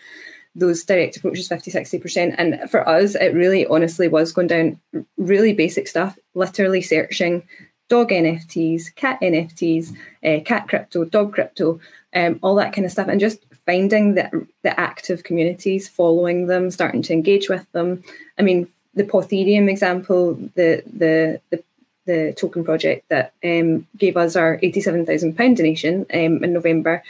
those direct approaches 50 60% and for us it really honestly was going down really basic stuff literally searching dog nfts cat nfts uh, cat crypto dog crypto um, all that kind of stuff. And just finding the, the active communities following them starting to engage with them. I mean the Pawthereum example the the the the token project that um, gave us our £87,000 donation um, in November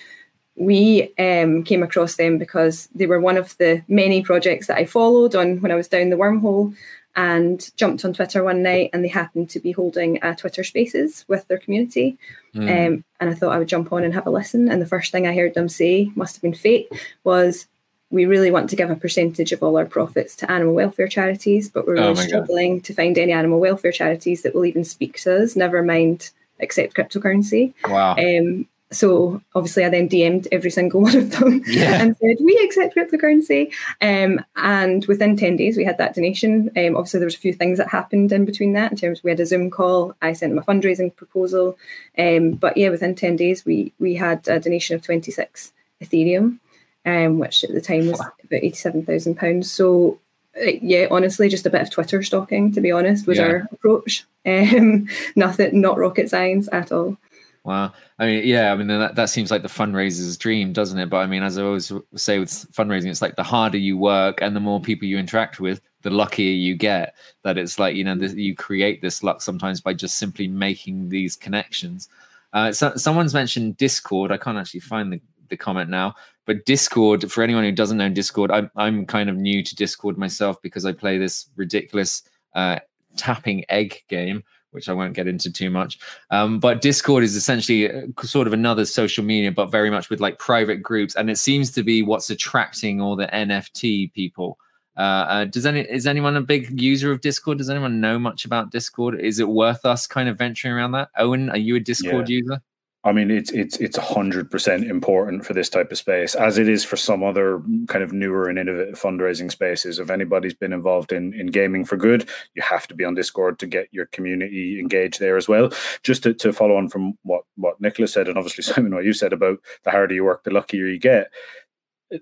we um, came across them because they were one of the many projects that I followed on when I was down the wormhole and jumped on Twitter one night and they happened to be holding a Twitter Spaces with their community. Mm. Um, and I thought I would jump on and have a listen. And the first thing I heard them say, must have been fate, was we really want to give a percentage of all our profits to animal welfare charities, but we're Oh really God. struggling to find any animal welfare charities that will even speak to us, never mind accept cryptocurrency. Wow. Um, so obviously, I then DM'd every single one of them Yeah. and said, "We accept cryptocurrency." Um, and within ten days, we had that donation. Um, obviously, there was a few things that happened in between that. In terms, we had a Zoom call. I sent them a fundraising proposal. Um, but yeah, within ten days, we we had a donation of twenty six Ethereum, um, which at the time was about eighty seven thousand pounds. So. uh, Yeah, honestly, just a bit of Twitter stalking, to be honest, was Yeah. our approach. Um, nothing, not rocket science at all. Wow. I mean, yeah, I mean, that, that seems like the fundraiser's dream, doesn't it? But I mean, as I always say with fundraising, it's like the harder you work and the more people you interact with, the luckier you get. That it's like, you know, this, you create this luck sometimes by just simply making these connections. Uh, so, someone's mentioned Discord. I can't actually find the, the comment now, but Discord, for anyone who doesn't know Discord, I'm, I'm kind of new to Discord myself because I play this ridiculous uh, tapping egg game which I won't get into too much. Um, but Discord is essentially uh, sort of another social media, but very much with like private groups, and it seems to be what's attracting all the NFT people. Uh, uh, does any is anyone a big user of Discord? Does anyone know much about Discord? Is it worth us kind of venturing around that? Eoghan, are you a Discord user? I mean, it's it's it's hundred percent important for this type of space, as it is for some other kind of newer and innovative fundraising spaces. If anybody's been involved in in gaming for good, you have to be on Discord to get your community engaged there as well. Just to, to follow on from what what Nicola's said, and obviously Simon, what you said about the harder you work, the luckier you get.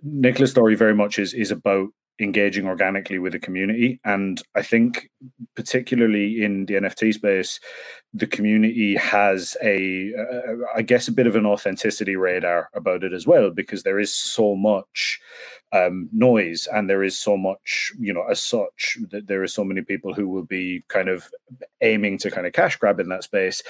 Nicola's story very much is is about engaging organically with the community. And I think, particularly in the NFT space, the community has a, uh, I guess, a bit of an authenticity radar about it as well, because there is so much um, noise and there is so much, you know, as such, that there are so many people who will be kind of aiming to kind of cash grab in that space.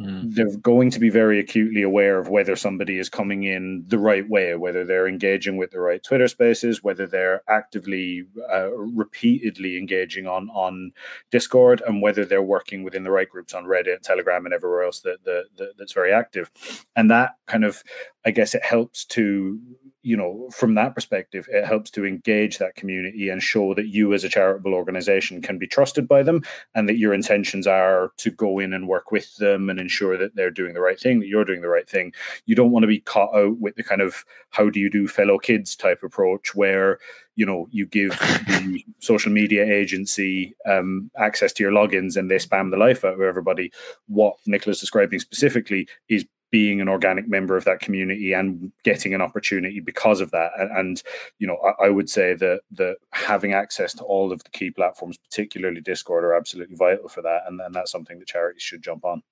Mm. they're going to be very acutely aware of whether somebody is coming in the right way, whether they're engaging with the right Twitter spaces, whether they're actively, uh, repeatedly engaging on on Discord, and whether they're working within the right groups on Reddit, Telegram, and everywhere else that, that, that that's very active. And that kind of, I guess, it helps to you know from that perspective it helps to engage that community and show that you as a charitable organization can be trusted by them and that your intentions are to go in and work with them and ensure that they're doing the right thing that you're doing the right thing. You don't want to be caught out with the kind of how do you do fellow kids type approach where you know you give the social media agency um, access to your logins and they spam the life out of everybody. What Nicola's is describing specifically is being an organic member of that community and getting an opportunity because of that. And, and you know, I, I, would say that that having access to all of the key platforms, particularly Discord, are absolutely vital for that. And, and that's something that charities should jump on.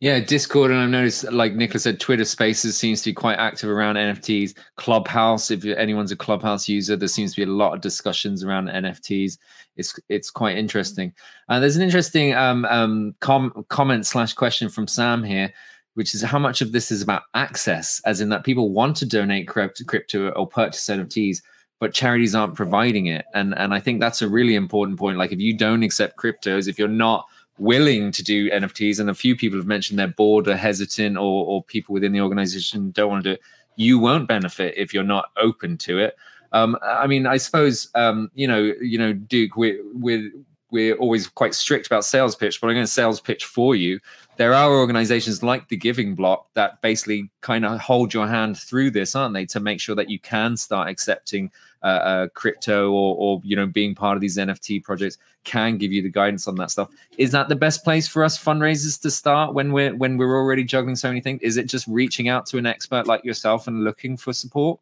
Yeah, Discord, and I've noticed, like Nicola's said, Twitter Spaces seems to be quite active around NFTs. Clubhouse, if anyone's a Clubhouse user, there seems to be a lot of discussions around NFTs. It's it's quite interesting. Uh, there's an interesting um, um, com- comment slash question from Sam here which is how much of this is about access, as in that people want to donate crypto or purchase NFTs, but charities aren't providing it. And and I think that's a really important point. Like if you don't accept cryptos, if you're not willing to do NFTs, and a few people have mentioned they're bored or hesitant, or or people within the organization don't want to do it, you won't benefit if you're not open to it. Um, I mean, I suppose um, you know, you know, Duke, we're we're we're always quite strict about sales pitch, but I'm going to sales pitch for you. There are organizations like the Giving Block that basically kind of hold your hand through this, aren't they, to make sure that you can start accepting uh, uh, crypto or, or you know being part of these NFT projects can give you the guidance on that stuff. Is that the best place for us fundraisers to start when we're when we're already juggling so many things? Is it just reaching out to an expert like yourself and looking for support?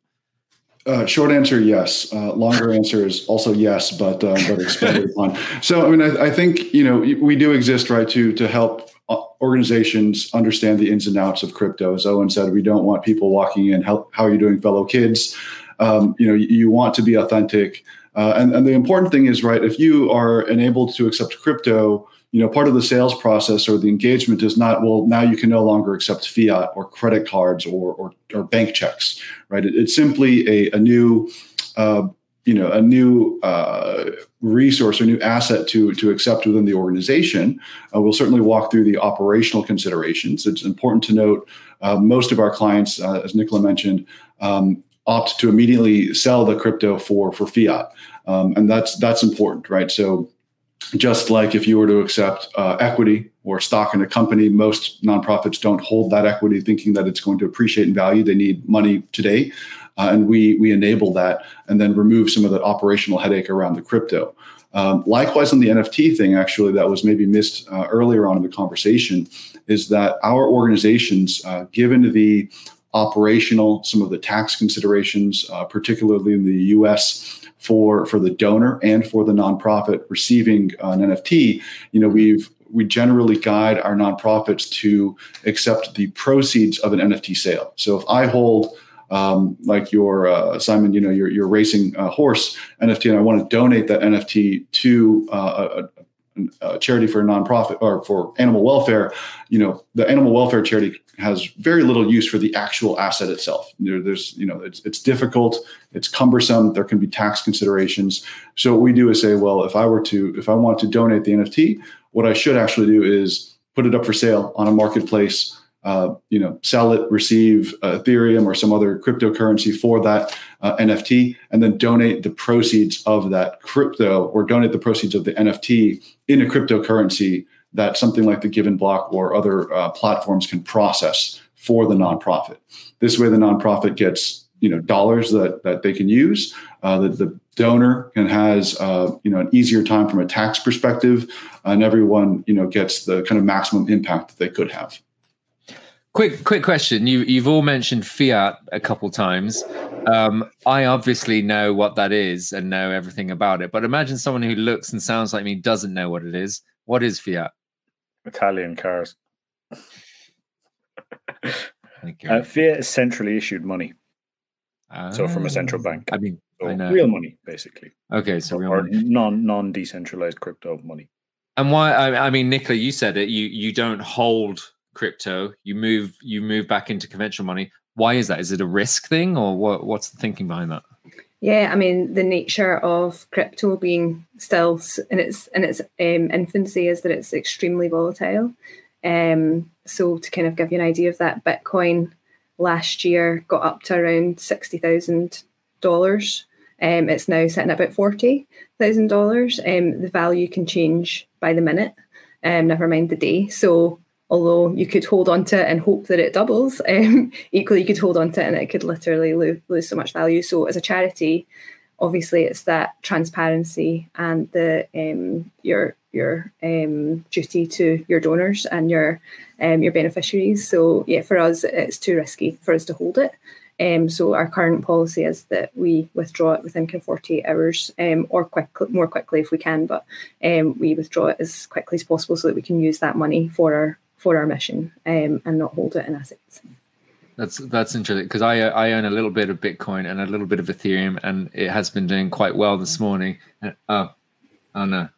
Uh, short answer, yes. Uh, longer answer is also yes, but uh, but expanded upon. So, I mean, I, I, think you know we do exist, right, to to help uh, organizations understand the ins and outs of crypto. As Eoghan said, we don't want people walking in. How, how are you doing, fellow kids? Um, you know, you, you, want to be authentic, uh, and and the important thing is, right, if you are enabled to accept crypto you know part of the sales process or the engagement is not well now you can no longer accept fiat or credit cards or or, or bank checks right? It, it's simply a, a new uh, you know a new uh, resource or new asset to to accept within the organization. Uh, we'll certainly walk through the operational considerations. It's important to note uh, most of our clients uh, as nicola mentioned um, opt to immediately sell the crypto for for fiat. Um, and that's that's important right? So just like if you were to accept uh, equity or stock in a company, most nonprofits don't hold that equity thinking that it's going to appreciate in value. They need money today. Uh, and we, we enable that and then remove some of the operational headache around the crypto. Um, likewise, on the NFT thing, actually, that was maybe missed uh, earlier on in the conversation, is that our organizations, uh, given the operational, some of the tax considerations, uh, particularly in the US, for for the donor and for the nonprofit receiving an NFT, you know, we've we generally guide our nonprofits to accept the proceeds of an NFT sale. So if I hold um, like your uh, Simon, you know, your your racing uh, horse NFT, and I want to donate that NFT to uh, a, a charity for a nonprofit or for animal welfare, you know, the animal welfare charity has very little use for the actual asset itself. There, there's, you know, it's, it's difficult, it's cumbersome. There can be tax considerations. So what we do is say, well, if I were to, if I want to donate the NFT, what I should actually do is put it up for sale on a marketplace uh, you know, sell it, receive uh, Ethereum or some other cryptocurrency for that uh, NFT, and then donate the proceeds of that crypto or donate the proceeds of the NFT in a cryptocurrency that something like the Giving Block or other uh, platforms can process for the nonprofit. This way, the nonprofit gets you know dollars that that they can use. Uh, the donor can has you know an easier time from a tax perspective, and everyone you know gets the kind of maximum impact that they could have. Quick, quick question. You you've all mentioned fiat a couple times. Um, I obviously know what that is and know everything about it. But imagine someone who looks and sounds like me doesn't know what it is. What is fiat? Italian cars. uh, fiat is centrally issued money. so from a central ah, bank. I mean, so I real money, basically. Okay, so or, or non non decentralized crypto money. And why? I, I mean, Nicola, you said it. You you don't hold crypto, you move you move back into conventional money. Why is that? Is it a risk thing, or what? What's the thinking behind that? Yeah, I mean the nature of crypto being still in its in its um, infancy is that it's extremely volatile. Um, so to kind of give you an idea of that, Bitcoin last year got up to around sixty thousand dollars. Um, it's now sitting at about forty thousand dollars. Um, the value can change by the minute, um, never mind the day. So although you could hold on to it and hope that it doubles, um, equally you could hold on to it and it could literally lose, lose so much value. So as a charity, obviously it's that transparency and the um, your your um, duty to your donors and your um, your beneficiaries. So yeah, for us it's too risky for us to hold it. Um, so our current policy is that we withdraw it within 48 hours um, or quick, more quickly if we can, but we withdraw it as quickly as possible so that we can use that money for our for our mission um, and not hold it in assets. That's that's interesting because I I own a little bit of Bitcoin and a little bit of Ethereum, and it has been doing quite well this morning. Oh, oh no.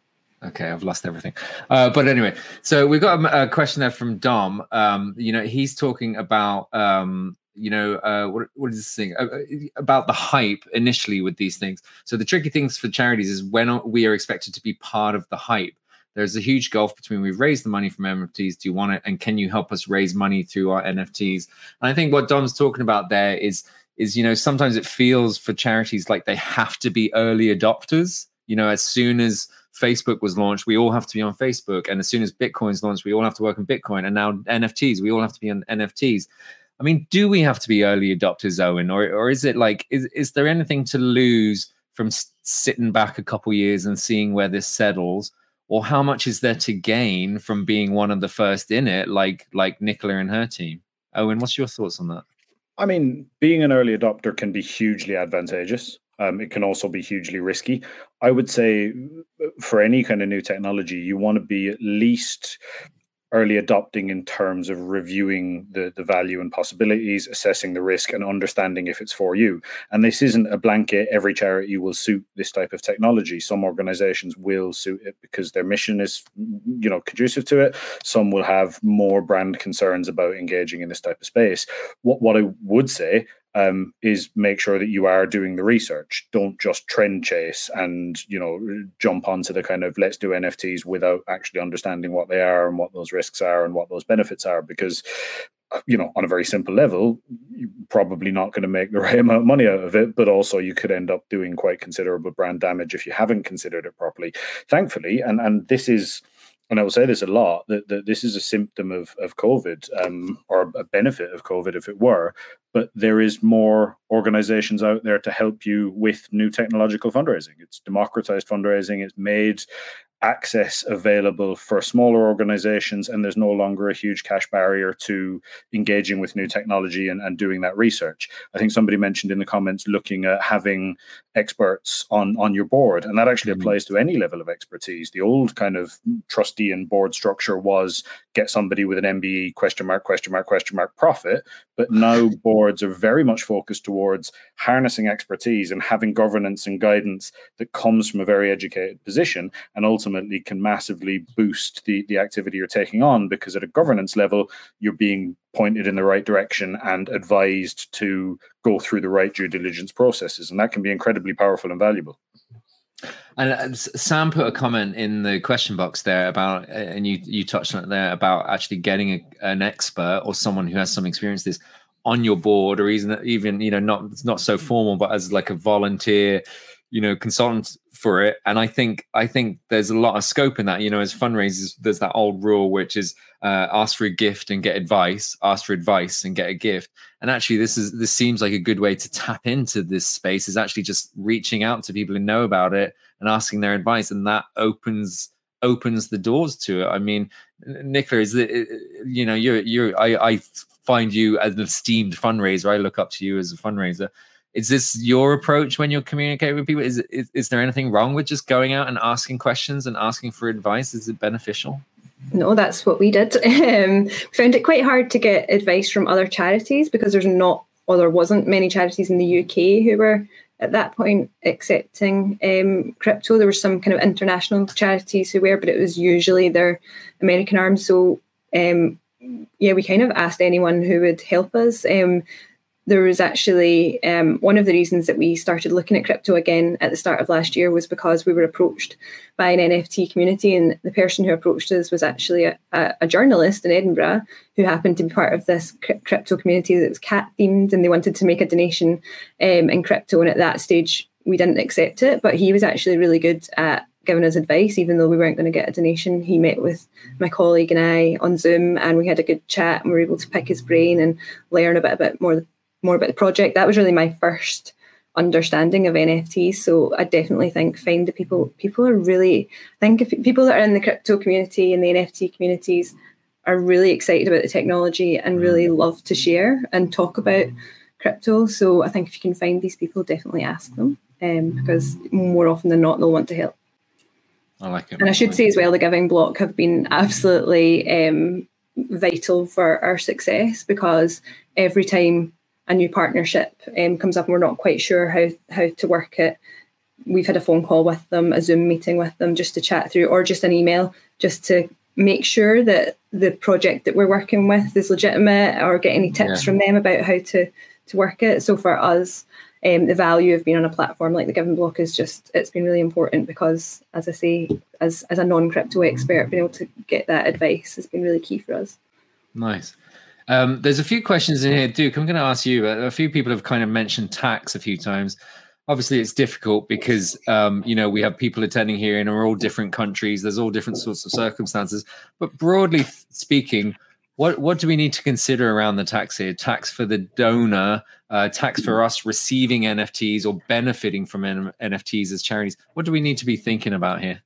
Okay, I've lost everything. Uh, but anyway, so we've got a, a question there from Dom. Um, you know, he's talking about um, you know uh, what what is this thing uh, uh, about the hype initially with these things. So the tricky things for charities is when we are expected to be part of the hype. There's a huge gulf between we've raised the money from NFTs. Do you want it? And can you help us raise money through our NFTs? And I think what Dom's talking about there is is you know sometimes it feels for charities like they have to be early adopters. You know, as soon as Facebook was launched, we all have to be on Facebook, and as soon as Bitcoin's launched, we all have to work on Bitcoin, and now NFTs, we all have to be on NFTs. I mean, do we have to be early adopters, Eoghan, or or is it like is is there anything to lose from sitting back a couple years and seeing where this settles? Or how much is there to gain from being one of the first in it like like nicola and her team Eoghan what's your thoughts on that I mean, being an early adopter can be hugely advantageous. Um, it can also be hugely risky. I would say uh, for any kind of new technology, you want to be at least early adopting in terms of reviewing the, the value and possibilities, assessing the risk, and understanding if it's for you. And this isn't a blanket, every charity will suit this type of technology. Some organizations will suit it because their mission is, you know, conducive to it. Some will have more brand concerns about engaging in this type of space. What what I would say um, is make sure that you are doing the research. Don't just trend chase and you know jump onto the kind of let's do NFTs without actually understanding what they are and what those risks are and what those benefits are. Because uh, you know, on a very simple level, you're probably not going to make the right amount of money out of it, but also you could end up doing quite considerable brand damage if you haven't considered it properly. Thankfully, and and this is and I will say this a lot that, that this is a symptom of of COVID um, or a benefit of COVID, if it were. But there is more organizations out there to help you with new technological fundraising. It's democratized fundraising. It's made access available for smaller organizations and there's no longer a huge cash barrier to engaging with new technology and, and doing that research i think somebody mentioned in the comments looking at having experts on on your board and that actually Mhm. applies to any level of expertise the old kind of trustee and board structure was get somebody with an mbe question mark question mark question mark profit but now boards are very much focused towards harnessing expertise and having governance and guidance that comes from a very educated position and ultimately can massively boost the, the activity you're taking on because at a governance level you're being pointed in the right direction and advised to go through the right due diligence processes. And that can be incredibly powerful and valuable and uh, sam put a comment in the question box there about uh, and you you touched on it there about actually getting a, an expert or someone who has some experience this on your board or even even you know not not so formal but as like a volunteer you know consultant for it. And i think i think there's a lot of scope in that. You know as fundraisers there's that old rule which is uh, ask for a gift and get advice ask for advice and get a gift. And actually this is this seems like a good way to tap into this space is actually just reaching out to people who know about it and asking their advice. And that opens opens the doors to it. I mean nicola is it you know you're you're i i find you as an esteemed fundraiser. I look up to you as a fundraiser is this your approach when you're communicating with people is, is is there anything wrong with just going out and asking questions and asking for advice is it beneficial No, that's what we did. Um, found it quite hard to get advice from other charities because there's not, or there wasn't many charities in the UK who were at that point accepting um, crypto. There were some kind of international charities who were, but it was usually their American arms. So um, yeah, we kind of asked anyone who would help us. Um, there was actually um, one of the reasons that we started looking at crypto again at the start of last year was because we were approached by an NFT community, and the person who approached us was actually a, a, journalist in Edinburgh who happened to be part of this crypto community that was cat themed, and they wanted to make a donation um, in crypto. And at that stage, we didn't accept it, but he was actually really good at giving us advice, even though we weren't going to get a donation. He met with my colleague and I on Zoom, and we had a good chat, and we were able to pick his brain and learn a bit, a bit more more about the project. That was really my first understanding of NFTs. So I definitely think find the people. People are really I think if people that are in the crypto community and the NFT communities are really excited about the technology and really Mm. love to share and talk about crypto. So I think if you can find these people, definitely ask them. Um, because more often than not, they'll want to help. I like it. And I should say as well, the Giving Block have been absolutely um, vital for our success because every time a new partnership um, comes up and we're not quite sure how how to work it, we've had a phone call with them, a Zoom meeting with them, just to chat through, or just an email, just to make sure that the project that we're working with is legitimate, or get any tips Yeah. from them about how to to work it. So for us, um, the value of being on a platform like the Giving Block is just it's been really important because, as I say, as as a non crypto expert, being able to get that advice has been really key for us. Nice. Um, there's a few questions in here, Duke. I'm going to ask you. A few people have kind of mentioned tax a few times. Obviously, it's difficult because um, you know we have people attending here and are all different countries. There's all different sorts of circumstances. But broadly speaking, what what do we need to consider around the tax here? Tax for the donor, uh, tax for us receiving NFTs or benefiting from N- NFTs as charities. What do we need to be thinking about here?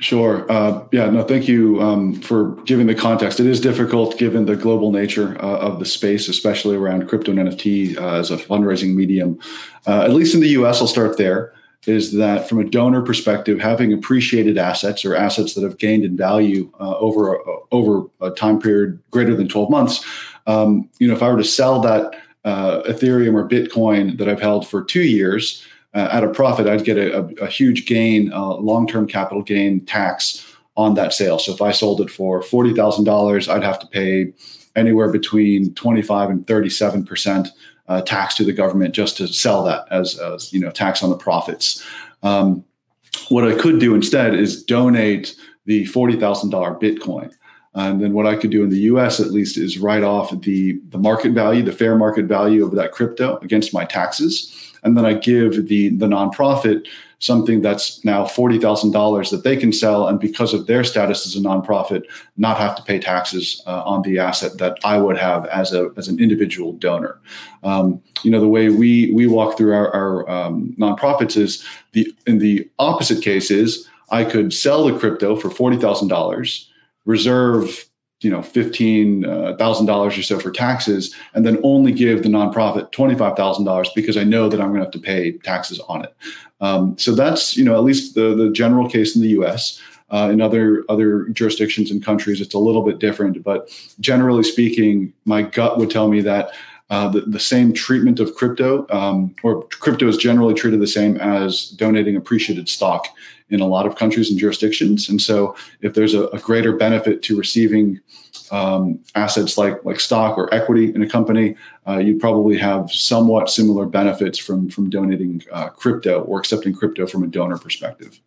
Sure. Uh, yeah, no, thank you um, for giving the context. It is difficult given the global nature uh, of the space, especially around crypto and NFT uh, as a fundraising medium. Uh, at least in the US, I'll start there. Is that from a donor perspective, having appreciated assets or assets that have gained in value uh, over a, over a time period greater than 12 months, um, you know, if I were to sell that uh, Ethereum or Bitcoin that I've held for two years, uh, at a profit, I'd get a, a, a huge gain, uh, long term capital gain tax on that sale. So if I sold it for $40,000, I'd have to pay anywhere between 25 and 37% uh, tax to the government just to sell that as, as you know, tax on the profits. Um, what I could do instead is donate the $40,000 Bitcoin. And then what I could do in the US at least is write off the, the market value, the fair market value of that crypto against my taxes and then I give the the nonprofit something that's now forty thousand dollars that they can sell, and because of their status as a nonprofit, not have to pay taxes uh, on the asset that I would have as a as an individual donor. Um, you know, the way we we walk through our, our um, nonprofits is the in the opposite case is I could sell the crypto for forty thousand dollars, reserve you know fifteen thousand dollars or so for taxes, and then only give the nonprofit twenty five thousand dollars because I know that I'm going to have to pay taxes on it. Um, so that's you know at least the the general case in the U.S. Uh, in other other jurisdictions and countries, it's a little bit different. But generally speaking, my gut would tell me that. Uh, the, the same treatment of crypto, um, or crypto is generally treated the same as donating appreciated stock in a lot of countries and jurisdictions. And so, if there's a, a greater benefit to receiving um, assets like like stock or equity in a company, uh, you probably have somewhat similar benefits from from donating uh, crypto or accepting crypto from a donor perspective.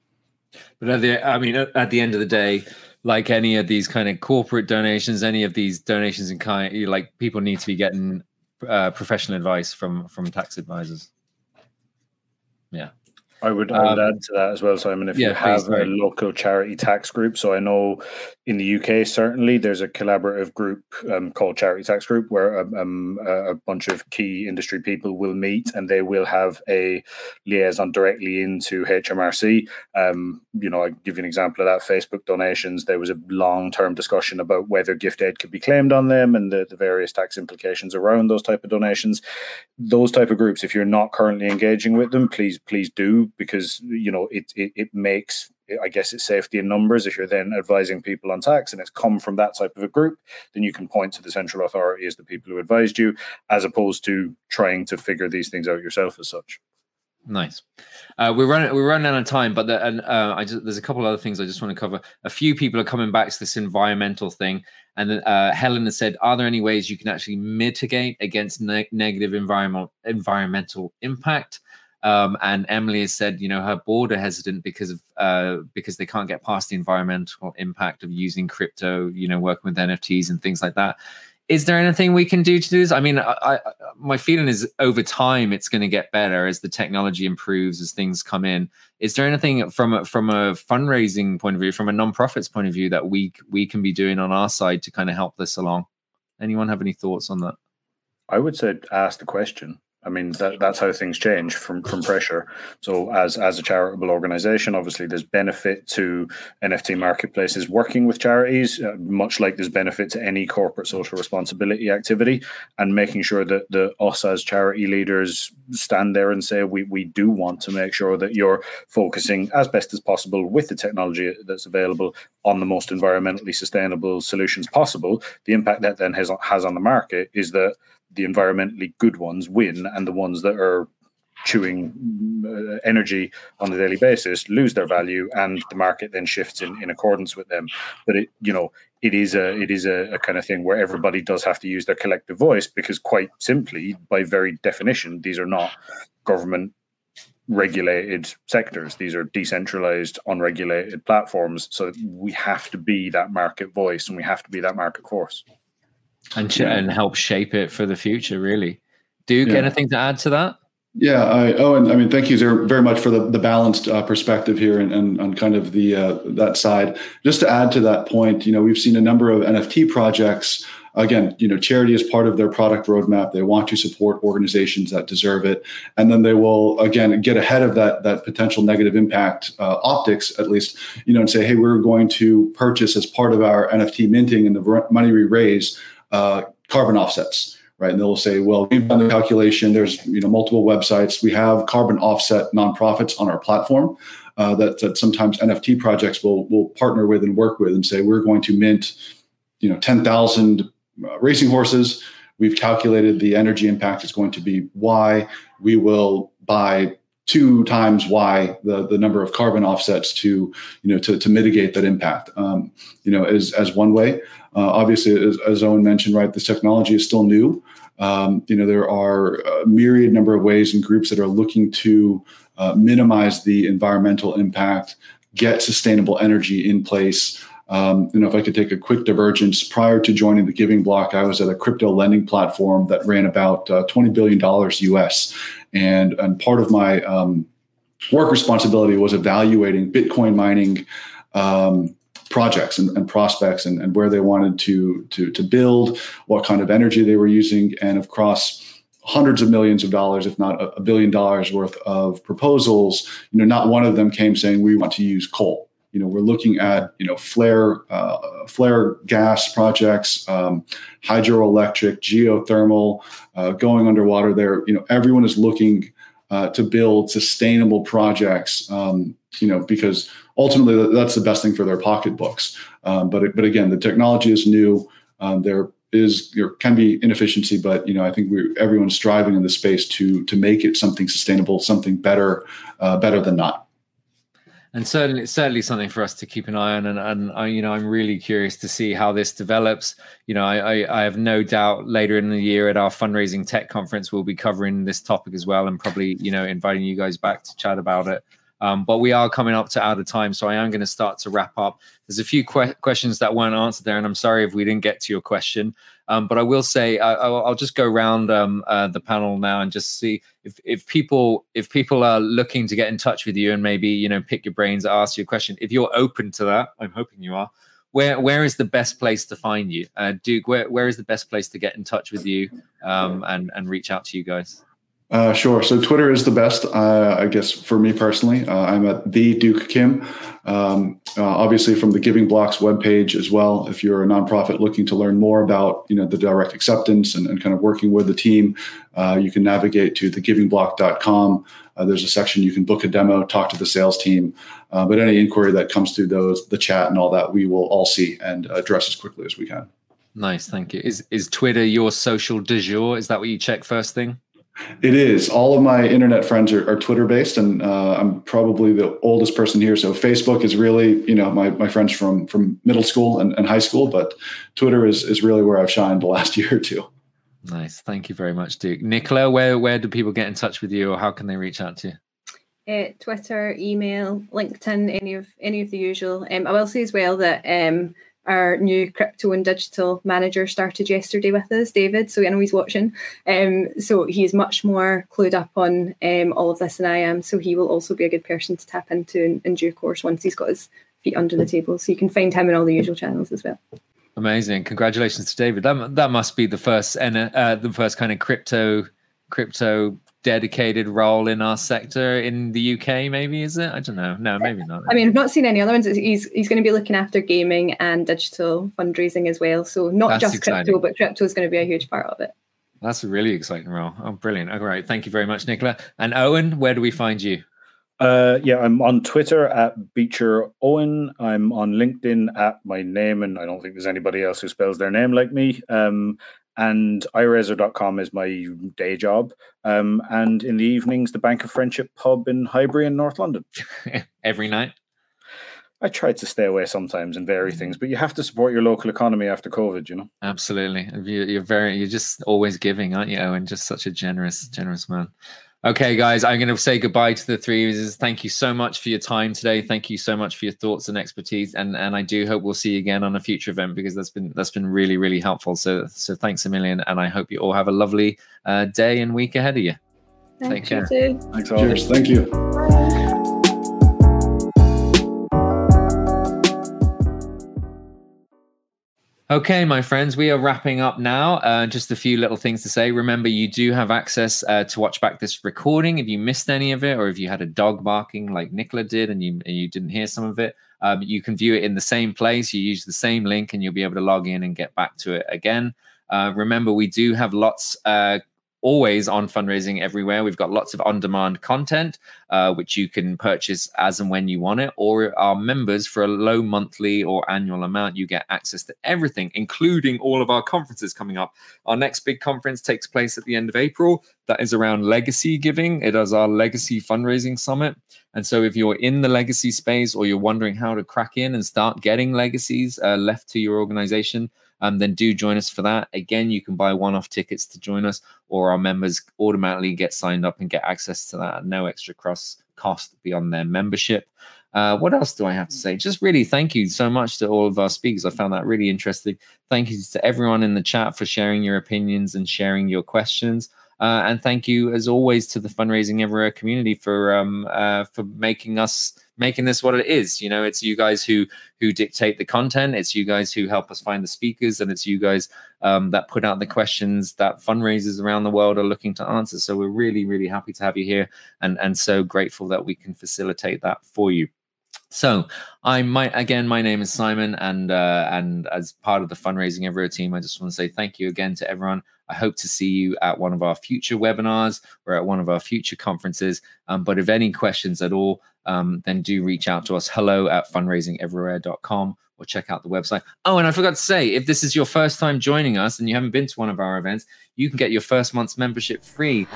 But at the, I mean, at, the end of the day, like any of these kind of corporate donations, any of these donations in kind, like people need to be getting uh, professional advice from from tax advisors. Yeah. I would, I would Um, add to that as well, Simon. If yeah, you please, have sorry. a local charity tax group, so I know in the UK certainly there's a collaborative group um, called Charity Tax Group where um, um, a bunch of key industry people will meet and they will have a liaison directly into HMRC. Um, you know, I give you an example of that. Facebook donations. There was a long-term discussion about whether gift aid could be claimed on them and the, the various tax implications around those type of donations those type of groups if you're not currently engaging with them please please do because you know it it, it makes i guess it's safety in numbers if you're then advising people on tax and it's come from that type of a group then you can point to the central authority as the people who advised you as opposed to trying to figure these things out yourself as such Nice. Uh, we're running we're running out of time, but the, and uh, just, there's a couple other things I just want to cover. A few people are coming back to this environmental thing, and uh, Helen has said, "Are there any ways you can actually mitigate against ne- negative environmental environmental impact?" Um, and Emily has said, you know, her board are hesitant because of uh, because they can't get past the environmental impact of using crypto, you know, working with NFTs and things like that is there anything we can do to do this? I mean, I, I, my feeling is over time it's going to get better as the technology improves, as things come in. Is there anything from a, from a fundraising point of view, from a non-profits point of view, that we we can be doing on our side to kind of help this along? Anyone have any thoughts on that? I would say ask the question. I mean, that, that's how things change from from pressure. So, as as a charitable organization, obviously, there's benefit to NFT marketplaces working with charities, uh, much like there's benefit to any corporate social responsibility activity, and making sure that the us as charity leaders stand there and say we we do want to make sure that you're focusing as best as possible with the technology that's available on the most environmentally sustainable solutions possible. The impact that then has has on the market is that the environmentally good ones win and the ones that are chewing uh, energy on a daily basis lose their value and the market then shifts in, in accordance with them. But it you know it is a it is a, a, kind of thing where everybody does have to use their collective voice because quite simply by very definition these are not government regulated sectors. These are decentralized unregulated platforms. So we have to be that market voice and we have to be that market force and sh- and help shape it for the future. Really, Duke, yeah. anything to add to that? Yeah. I, oh, and I mean, thank you very much for the, the balanced uh, perspective here and, and on kind of the uh, that side. Just to add to that point, you know, we've seen a number of NFT projects. Again, you know, charity is part of their product roadmap. They want to support organizations that deserve it, and then they will again get ahead of that that potential negative impact uh, optics, at least, you know, and say, hey, we're going to purchase as part of our NFT minting and the money we raise uh, carbon offsets, right? And they'll say, well, we've done the calculation. There's you know multiple websites. We have carbon offset nonprofits on our platform uh, that, that sometimes NFT projects will will partner with and work with and say we're going to mint you know 10,000 uh, racing horses. We've calculated the energy impact is going to be Y. We will buy two times y the, the number of carbon offsets to you know to, to mitigate that impact um, you know as, as one way uh, obviously as, as, Eoghan mentioned right this technology is still new um, you know there are a myriad number of ways and groups that are looking to uh, minimize the environmental impact get sustainable energy in place um, you know, if I could take a quick divergence, prior to joining the Giving Block, I was at a crypto lending platform that ran about uh, $20 billion US. And, and part of my um, work responsibility was evaluating Bitcoin mining um, projects and, and prospects and, and, where they wanted to, to, to build, what kind of energy they were using, and across hundreds of millions of dollars, if not a billion dollars worth of proposals, you know, not one of them came saying we want to use coal you know, we're looking at you know flare uh, flare gas projects, um, hydroelectric, geothermal, uh, going underwater. There, you know, everyone is looking uh, to build sustainable projects. Um, you know, because ultimately that's the best thing for their pocketbooks. Um, but but again, the technology is new. Um, there is there can be inefficiency, but you know I think we everyone's striving in the space to to make it something sustainable, something better, uh, better than not and certainly certainly something for us to keep an eye on and, and I, you know i'm really curious to see how this develops you know I, I, I have no doubt later in the year at our fundraising tech conference we'll be covering this topic as well and probably you know inviting you guys back to chat about it um, but we are coming up to out of time so i am going to start to wrap up there's a few que- questions that weren't answered there and i'm sorry if we didn't get to your question um, but I will say I, will just go around um, uh, the panel now and just see if, if people if people are looking to get in touch with you and maybe you know pick your brains, ask you a question. If you're open to that, I'm hoping you are. Where where is the best place to find you, uh, Duke? Where where is the best place to get in touch with you um, and and reach out to you guys? Uh, sure. So Twitter is the best, uh, I guess, for me personally. Uh, I'm at the Duke Kim. Um, uh, obviously, from the Giving Blocks webpage as well. If you're a nonprofit looking to learn more about, you know, the direct acceptance and, and kind of working with the team, uh, you can navigate to thegivingblock.com. Uh, there's a section you can book a demo, talk to the sales team. but any inquiry that comes through those, the chat and all that, we will all see and address as quickly as we can. Nice, thank you. Is is Twitter your social du jour? Is that what you check first thing? It is. All of my internet friends are, are Twitter based, and uh, I'm probably the oldest person here. So Facebook is really, you know, my, my friends from from middle school and, and high school, but Twitter is is really where I've shined the last year or two. Nice. Thank you very much, Duke. Nicola, where where do people get in touch with you, or how can they reach out to you? Uh, Twitter, email, LinkedIn, any of any of the usual. Um, I will say as well that um, our new crypto and digital manager started yesterday with us, David. So I know he's watching. Um, so he's much more clued up on um, all of this than I am. So he will also be a good person to tap into in, in due course once he's got his feet under the table. So you can find him in all the usual channels as well. Amazing! Congratulations to David. That that must be the first and uh, the first kind of crypto crypto dedicated role in our sector in the UK. Maybe is it? I don't know. No, maybe not. I mean, I've not seen any other ones. He's he's going to be looking after gaming and digital fundraising as well. So not That's just exciting. crypto, but crypto is going to be a huge part of it. That's a really exciting role. Oh, brilliant! All right, thank you very much, Nicola. And Eoghan, where do we find you? Uh, yeah, I'm on Twitter at Beecher Eoghan. I'm on LinkedIn at my name, and I don't think there's anybody else who spells their name like me. Um, and iRaiser.com is my day job. Um, and in the evenings, the Bank of Friendship pub in Highbury in North London. Every night. I try to stay away sometimes and vary things, but you have to support your local economy after COVID, you know. Absolutely. You- You're very, you're just always giving, aren't you, Eoghan? Just such a generous, generous man. Okay, guys, I'm going to say goodbye to the three users. Thank you so much for your time today. Thank you so much for your thoughts and expertise, and and I do hope we'll see you again on a future event because that's been that's been really really helpful. So so thanks a million, and I hope you all have a lovely uh, day and week ahead of you. Take you care. too. Thanks. Cheers. Thank you. Okay, my friends, we are wrapping up now. Uh, just a few little things to say. Remember, you do have access uh, to watch back this recording if you missed any of it, or if you had a dog barking like Nicola did and you and you didn't hear some of it. Um, you can view it in the same place. You use the same link, and you'll be able to log in and get back to it again. Uh, remember, we do have lots. Always on fundraising everywhere. We've got lots of on demand content, uh, which you can purchase as and when you want it, or our members for a low monthly or annual amount, you get access to everything, including all of our conferences coming up. Our next big conference takes place at the end of April. That is around legacy giving. It is our legacy fundraising summit. And so, if you're in the legacy space or you're wondering how to crack in and start getting legacies uh, left to your organization, um, then do join us for that. Again, you can buy one off tickets to join us, or our members automatically get signed up and get access to that at no extra cross cost beyond their membership. Uh, what else do I have to say? Just really thank you so much to all of our speakers. I found that really interesting. Thank you to everyone in the chat for sharing your opinions and sharing your questions. Uh, and thank you, as always, to the fundraising everywhere community for um, uh, for making us making this what it is. You know, it's you guys who who dictate the content. It's you guys who help us find the speakers, and it's you guys um, that put out the questions that fundraisers around the world are looking to answer. So we're really, really happy to have you here, and and so grateful that we can facilitate that for you. So I might again, my name is Simon, and uh, and as part of the fundraising everywhere team, I just want to say thank you again to everyone. I hope to see you at one of our future webinars or at one of our future conferences. Um, but if any questions at all, um, then do reach out to us. Hello at fundraisingeverywhere.com or check out the website. Oh, and I forgot to say, if this is your first time joining us and you haven't been to one of our events, you can get your first month's membership free.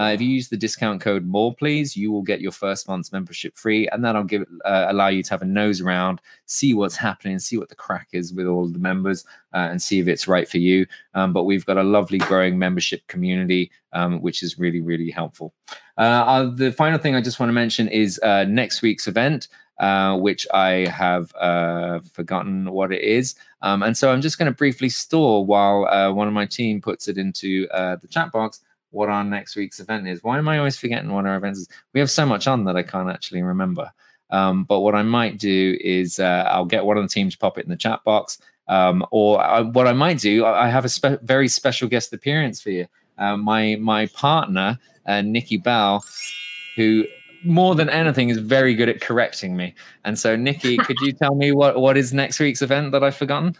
Uh, if you use the discount code more please you will get your first month's membership free and that'll give uh, allow you to have a nose around see what's happening see what the crack is with all the members uh, and see if it's right for you um, but we've got a lovely growing membership community um, which is really really helpful uh, uh, the final thing i just want to mention is uh, next week's event uh, which I have uh, forgotten what it is. Um, and so I'm just going to briefly store while uh, one of my team puts it into the chat box what our next week's event is. Why am I always forgetting what our events is? We have so much on that I can't actually remember. Um, but what I might do is uh, I'll get one of the teams to pop it in the chat box. Um, or I, what I might do, I I have a spe- very special guest appearance for you. Uh, my my partner, uh, Nikki Bell, who more than anything is very good at correcting me. And so, Nikki, could you tell me what, what is next week's event that I've forgotten?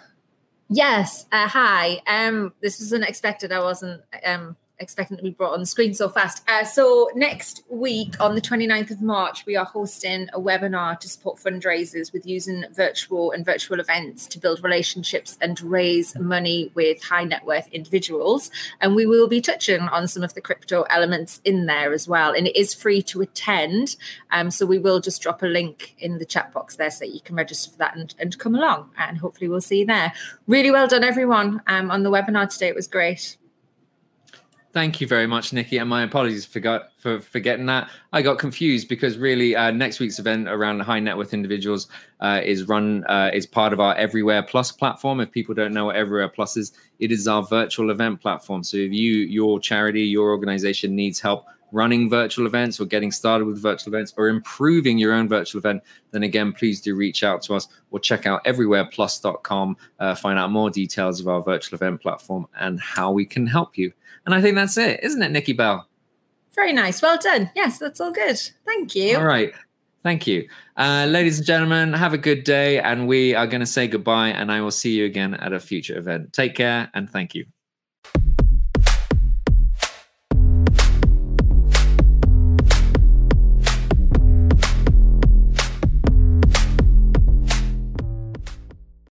Yes. Uh, hi. Um, this was unexpected. I wasn't um, expecting to be brought on the screen so fast. Uh, so next week on the 29th of March, we are hosting a webinar to support fundraisers with using virtual and virtual events to build relationships and raise money with high net worth individuals. And we will be touching on some of the crypto elements in there as well. And it is free to attend. Um, so we will just drop a link in the chat box there so that you can register for that and, and come along. And hopefully we'll see you there. Really well done, everyone, um, on the webinar today. It was great. Thank you very much, Nikki. And my apologies for, got, for forgetting that. I got confused because really uh, next week's event around high net worth individuals uh, is run uh, is part of our Everywhere Plus platform. If people don't know what Everywhere Plus is, it is our virtual event platform. So if you, your charity, your organization needs help running virtual events or getting started with virtual events or improving your own virtual event, then again, please do reach out to us or check out everywhereplus.com, uh, find out more details of our virtual event platform and how we can help you. And I think that's it, isn't it, Nikki Bell? Very nice. Well done. Yes, that's all good. Thank you. All right. Thank you. Uh, ladies and gentlemen, have a good day. And we are going to say goodbye. And I will see you again at a future event. Take care and thank you.